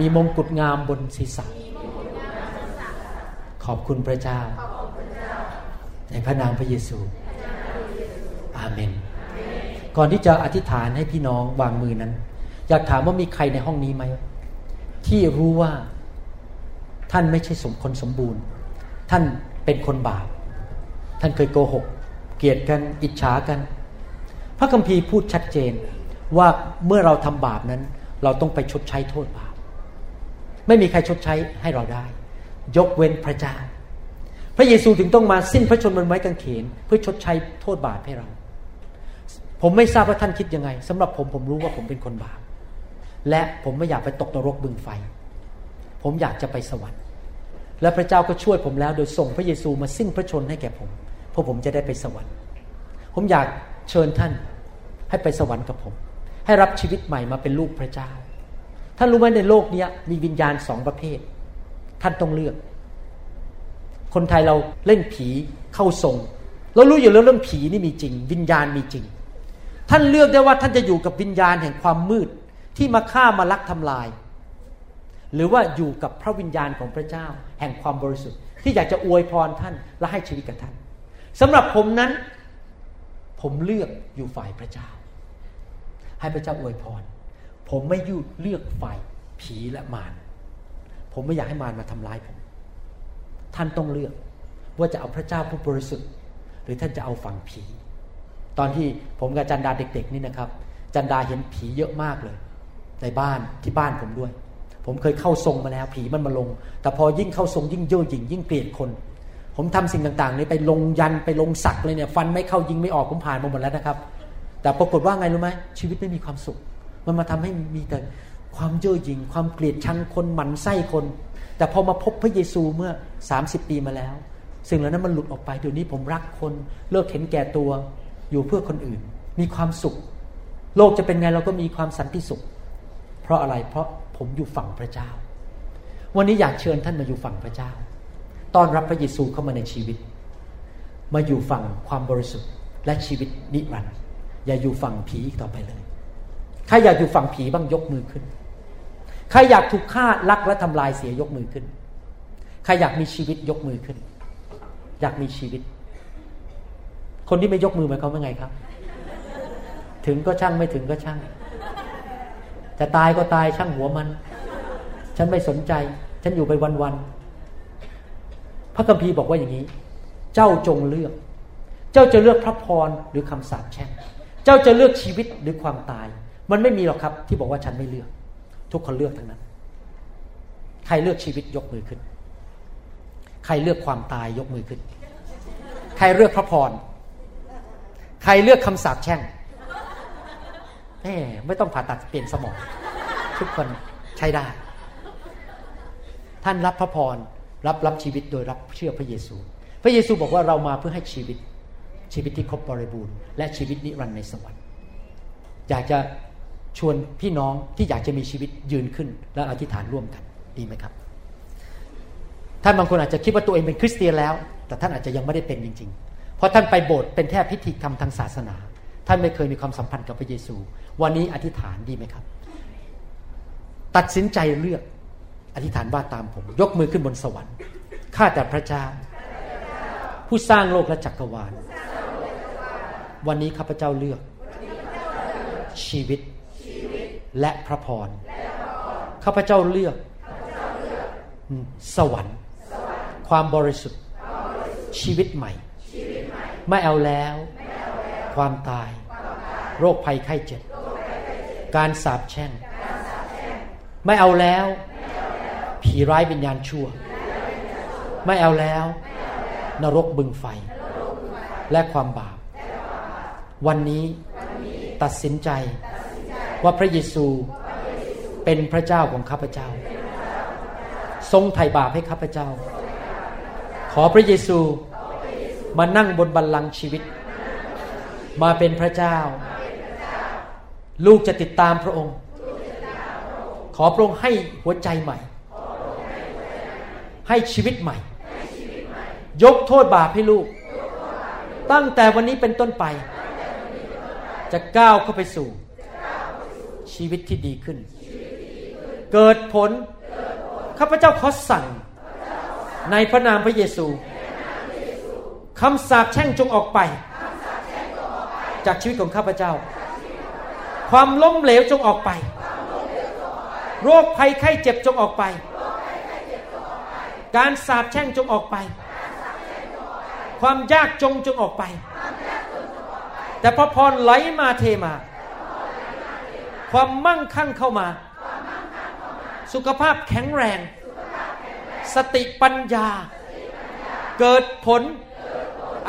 มีมงกุฎงามบนศีรษะ อบคุณพระเจ้า ในพระนามพระเยซู อาเมน ก่อนที่จะอธิษฐานให้พี่น้องวางมือนั้น อยากถามว่ามีใครในห้องนี้ไหม ที่รู้ว่าท่านไม่ใช่สมคนสมบูรณ์ ท่านเป็นคนบาป ท่านเคยโกหก เกลียดกัน อิจฉากัน พระคัมภีร์พูดชัดเจนว่าเมื่อเราทำบาปนั้น เราต้องไปชดใช้โทษบาป ไม่มีใครชดใช้ให้เราได้ ยกเว้นพระเจ้า พระเยซูถึงต้องมาสิ้นพระชนม์บนไม้กางเขน เพื่อชดใช้โทษบาปให้เรา ผมไม่ทราบว่าท่านคิดยังไงสำหรับผมผมรู้ว่าผมเป็นคนบาป และผมไม่อยากไปตกนรกบึงไฟ ผมอยากจะไปสวรรค์ และพระเจ้าก็ช่วยผมแล้วโดยส่งพระเยซูมาสิ้นพระชนให้แก่ผมเพื่อผมจะได้ไปสวรรค์ ผมอยากเชิญท่านให้ไปสวรรค์กับผม ให้รับชีวิตใหม่มาเป็นลูกพระเจ้า ท่านรู้ไหมในโลกนี้มีวิญญาณสองประเภท ท่านต้องเลือก คนไทยเราเล่นผีเข้าทรงเรารู้อยู่แล้วเรื่องผีนี่มีจริง วิญญาณมีจริง ท่านเลือกได้ว่าท่านจะอยู่กับวิญญาณแห่งความมืดที่มาฆ่ามาลักทำลาย หรือว่าอยู่กับพระวิญญาณของพระเจ้า แห่งความบริสุทธิ์ ที่อยากจะอวยพรท่านและให้ชีวิตกับท่านสำหรับผมนั้น ผมเลือกอยู่ฝ่ายพระเจ้า ให้พระเจ้าอวยพร ผมไม่ยุเลือกฝ่ายผีและมาร ผมไม่อยากให้มารมาทำร้ายผม ท่านต้องเลือก ว่าจะเอาพระเจ้าผู้บริสุทธิ์ หรือท่านจะเอาฝั่งผี ตอนที่ผมกับจันดาเด็ก ๆ นี่นะครับ จันดาเห็นผีเยอะมากเลย ในบ้านที่บ้านผมด้วย ผมเคยเข้าทรงมาแล้ว ผีมันมาลง แต่พอยิ่งเข้าทรงยิ่งเย่อหยิ่งยิ่งเกลียดคน ผมทำสิ่งต่างๆนี้ไปลงยันไปลงสักเลยเนี่ยฟันไม่เข้ายิงไม่ออกผมผ่านมาหมดแล้วนะครับ แต่ปรากฏว่าไงรู้ไหมชีวิตไม่มีความสุข มันมาทำให้มีแต่ ความเย่อหยิ่งความเกลียดชังคนหมันไส้คน แต่พอมาพบพระเยซูเมื่อ 30 ปีมาแล้ว สิ่งเหล่านั้นมันหลุดออกไปเดี๋ยวนี้ผมรักคน เลิกเห็นแก่ตัวอยู่เพื่อคนอื่น มีความสุข โลกจะเป็นไงเราก็มีความสันติสุข เพราะอะไรเพราะผมอยู่ฝั่งพระเจ้า วันนี้อยากเชิญท่านมาอยู่ฝั่งพระเจ้าต้อนรับพระเยซูเข้ามาในชีวิต มาอยู่ฝั่งความบริสุทธิ์และชีวิตนิรันดร์อย่าอยู่ฝั่งผีอีกต่อไปเลยใครอยากอยู่ฝั่งผีบ้างยกมือขึ้น ใครอยากถูกฆ่าลักและทำลายเสียยกมือขึ้น ใครอยากมีชีวิตยกมือขึ้น อยากมีชีวิต คนที่ไม่ยกมือหมายความว่าไงครับ ถึงก็ช่างไม่ถึงก็ช่าง จะตายก็ตายช่างหัวมัน ฉันไม่สนใจ ฉันอยู่ไปวันๆพระคัมภีร์บอกว่าอย่างนี้ เจ้าจงเลือก เจ้าจะเลือกพระพรหรือคำสาปแช่ง เจ้าจะเลือกชีวิตหรือความตาย มันไม่มีหรอกครับ ที่บอกว่าฉันไม่เลือก ทุกคนเลือกทั้งนั้น ใครเลือกชีวิตยกมือขึ้น ใครเลือกความตายยกมือขึ้น ใครเลือกพระพร ใครเลือกคำสาปแช่งแหมไม่ต้องผ่าตัดเปลี่ยนสมอง ทุกคนใช้ได้ ท่านรับพระพรรับรับชีวิตโดยรับเชื่อพระเยซู พระเยซูบอกว่าเรามาเพื่อให้ชีวิตชีวิตที่ครบบริบูรณ์และชีวิตนิรันดร์ในสวรรค์อยากจะ ชวนพี่น้องที่อยากจะมีชีวิตยืนขึ้น และอธิษฐานร่วมกันดีไหมครับ ท่านบางคนอาจจะคิดว่าตัวเองเป็นคริสเตียนแล้ว แต่ท่านอาจจะยังไม่ได้เป็นจริง ๆ เพราะท่านไปโบสถ์เป็นแค่พิธีกรรมทางศาสนา ท่านไม่เคยมีความสัมพันธ์กับพระเยซู วันนี้อธิษฐานดีไหมครับ ตัดสินใจเลือกอธิษฐานว่าตามผม ยกมือขึ้นบนสวรรค์ข้าแต่พระเจ้า ผู้สร้างโลกและจักรวาล วันนี้ข้าพเจ้าเลือกชีวิต และพระพรข้าพเจ้าเลือก สวรรค์ ความบริสุทธิ์ ชีวิตใหม่ ไม่เอาแล้ว ความตาย โรคภัยไข้เจ็บ การสาปแช่ง ไม่เอาแล้ว ผีร้ายวิญญาณชั่ว ไม่เอาแล้ว นรกบึงไฟ และความบาป วันนี้ตัดสินใจ ว่าพระเยซูเป็นพระเจ้าของข้าพเจ้า ทรงไถ่บาปให้ข้าพเจ้า ขอพระเยซูมานั่งบนบัลลังก์ชีวิต มาเป็นพระเจ้า ลูกจะติดตามพระองค์ ขอพระองค์ให้หัวใจใหม่ ให้ชีวิตใหม่ ยกโทษบาปให้ลูก ตั้งแต่วันนี้เป็นต้นไป จะก้าวเข้าไปสู่ ชีวิตที่ดีขึ้น เกิดผลข้าพเจ้าขอสั่งในพระนามพระเยซูคำสาปแช่งจงออกไป จากชีวิตของข้าพเจ้า ความล้มเหลวจงออกไป โรคภัยไข้เจ็บจงออกไป การสาปแช่งจงออกไป ความยากจงจงออกไป แต่พระพรไหลมาเทมา ความมั่งคั่งเข้ามา สุขภาพแข็งแรง สติปัญญา เกิดผล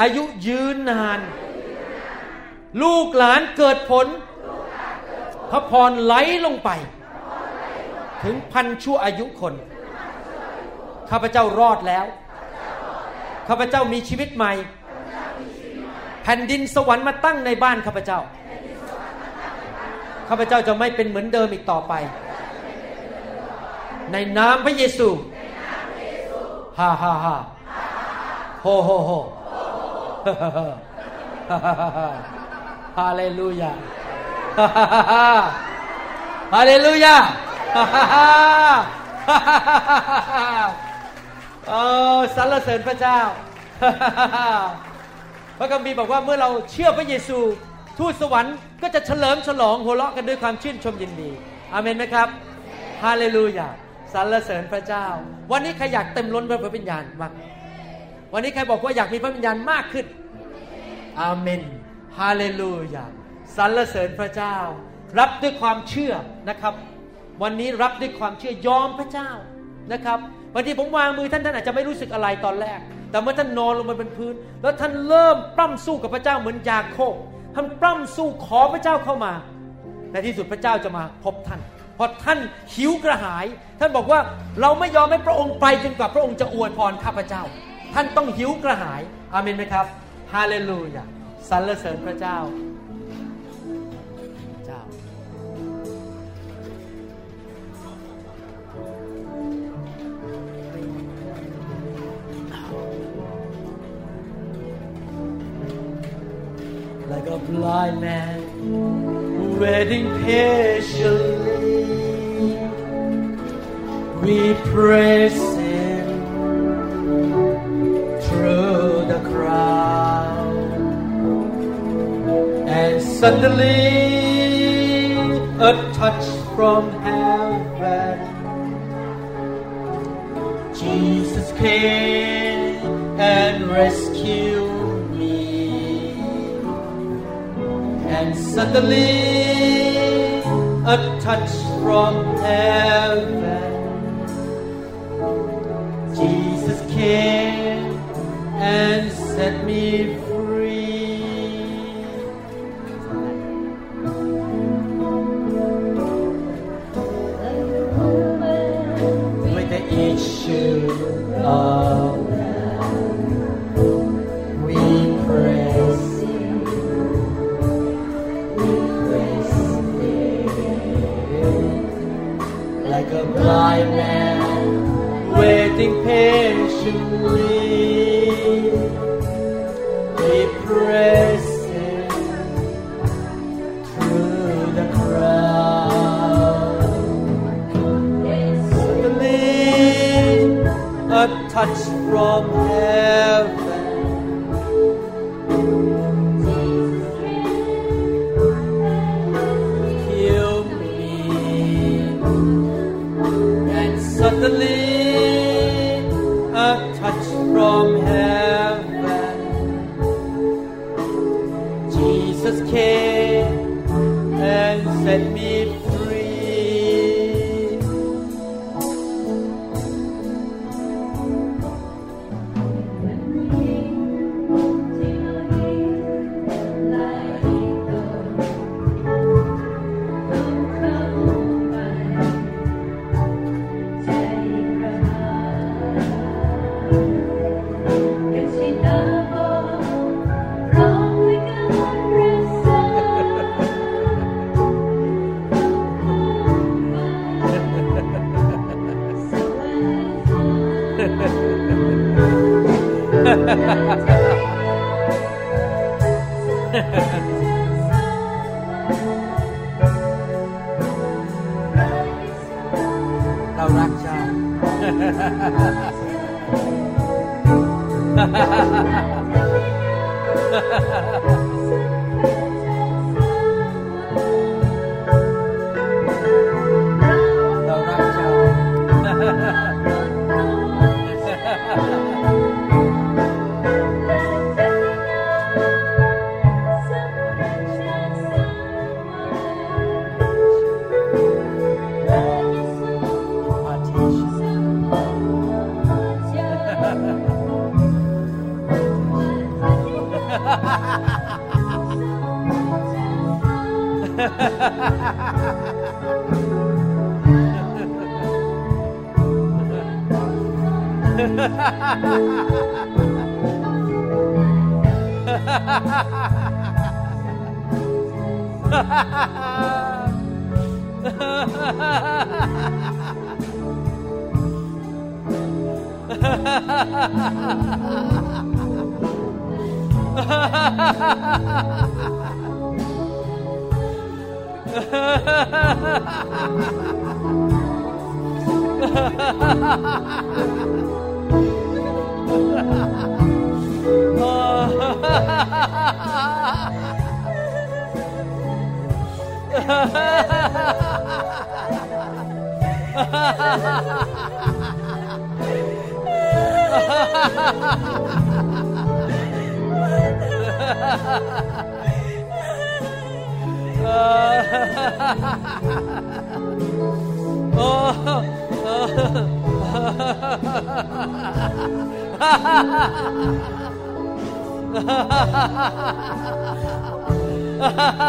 อายุยืนนาน ลูกหลานเกิดผล พระพรไหลลงไป ถึงพันชั่วอายุคน ข้าพเจ้ารอดแล้ว ข้าพเจ้ามีชีวิตใหม่ แผ่นดินสวรรค์มาตั้งในบ้านข้าพเจ้า ข้าพเจ้าจะไม่เป็นเหมือนเดิมอีกต่อไป ในนามพระเยซูฮ่าฮ่าฮ่าโฮโฮโฮฮาเลลูยาฮาเลลูยาโอ้สรรเสริญพระเจ้า พระคัมภีร์บอกว่าเมื่อเราเชื่อพระเยซู ทูตสวรรค์ก็จะเฉลิมฉลองหัวเราะกันด้วยความชื่นชมยินดี อาเมนไหมครับ ฮาเลลูยาสรรเสริญพระเจ้า วันนี้ใครอยากเต็มล้นพระวิญญาณมาก วันนี้ใครบอกว่าอยากมีพระวิญญาณมากขึ้น อาเมน ฮาเลลูยาสรรเสริญพระเจ้า รับด้วยความเชื่อนะครับ วันนี้รับด้วยความเชื่อยอมพระเจ้านะครับบางทีผมวางมือท่านท่านอาจจะไม่รู้สึกอะไรตอนแรก แต่เมื่อท่านนอนลงบนพื้น แล้วท่านเริ่มปล้ำสู้กับพระเจ้าเหมือนยาโคบ ท่านปล้ำสู้ขอพระเจ้าเข้ามา ในที่สุดพระเจ้าจะมาพบท่าน พอท่านหิวกระหาย ท่านบอกว่าเราไม่ยอมให้พระองค์ไปจนกว่าพระองค์จะอวยพรข้าพเจ้า ท่านต้องหิวกระหาย อาเมนไหมครับ ฮาเลลูยาสรรเสริญพระเจ้า like a blind man waiting patiently. We praise Him through the crowd, and suddenly a touch from heaven. Jesus came and rescued and suddenly a touch from heaven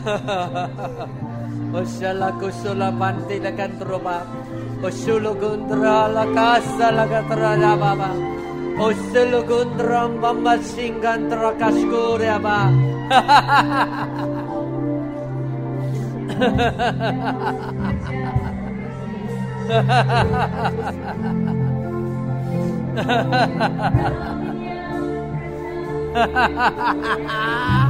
(laughs) Oshala kusula panti la kantroba. Oshulo gundra la casa la gatrala baba. Oshulo gundra bamba singantra kaskure aba. ha (laughs) (laughs) ha ha ha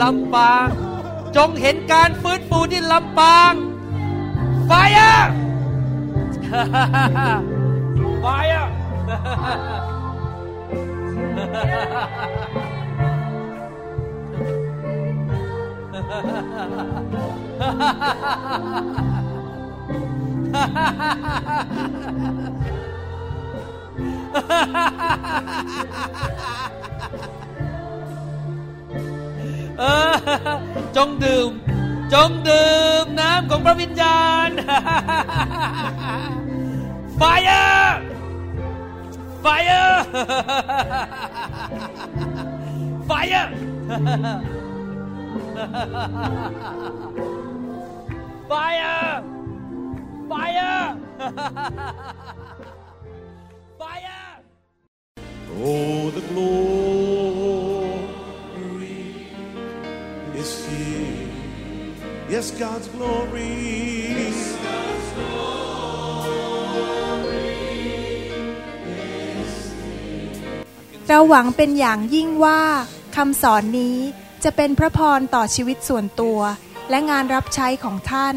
ลำปาง จงเห็นการฟื้นฟูที่ลำปาง ไฟอะไฟอะเออ จงดื่ม จงดื่มน้ำของพระวิญญาณ Fire Fire Fire Fire Fire Fire Oh, the glory is here. Yes, God's glory. เราหวังเป็นอย่างยิ่งว่าคำสอนนี้จะเป็นพระพรต่อชีวิตส่วนตัว และงานรับใช้ของท่าน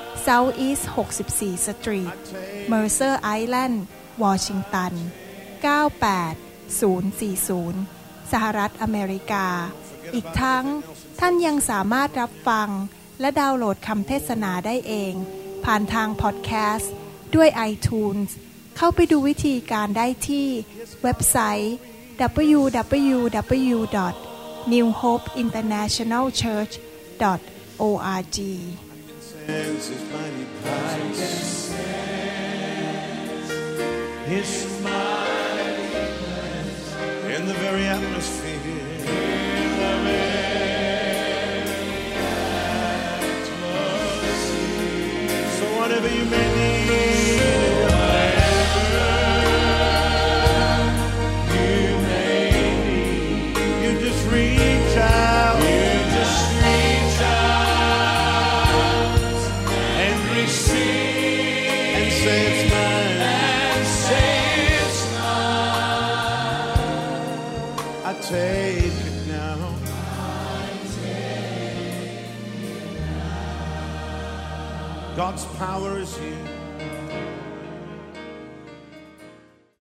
South East 64 Street Mercer Island Washington 98040 สหรัฐอเมริกา อีกทั้งท่านยังสามารถรับฟัง และดาวน์โหลดคำเทศนาได้เอง ผ่านทางพอดแคสต์ด้วย iTunes เข้าไปดูวิธีการได้ที่เว็บไซต์ www.newhopeinternationalchurch.org Sense His mighty presence. His mighty presence in the very atmosphere. So whatever you may need, God's power is here.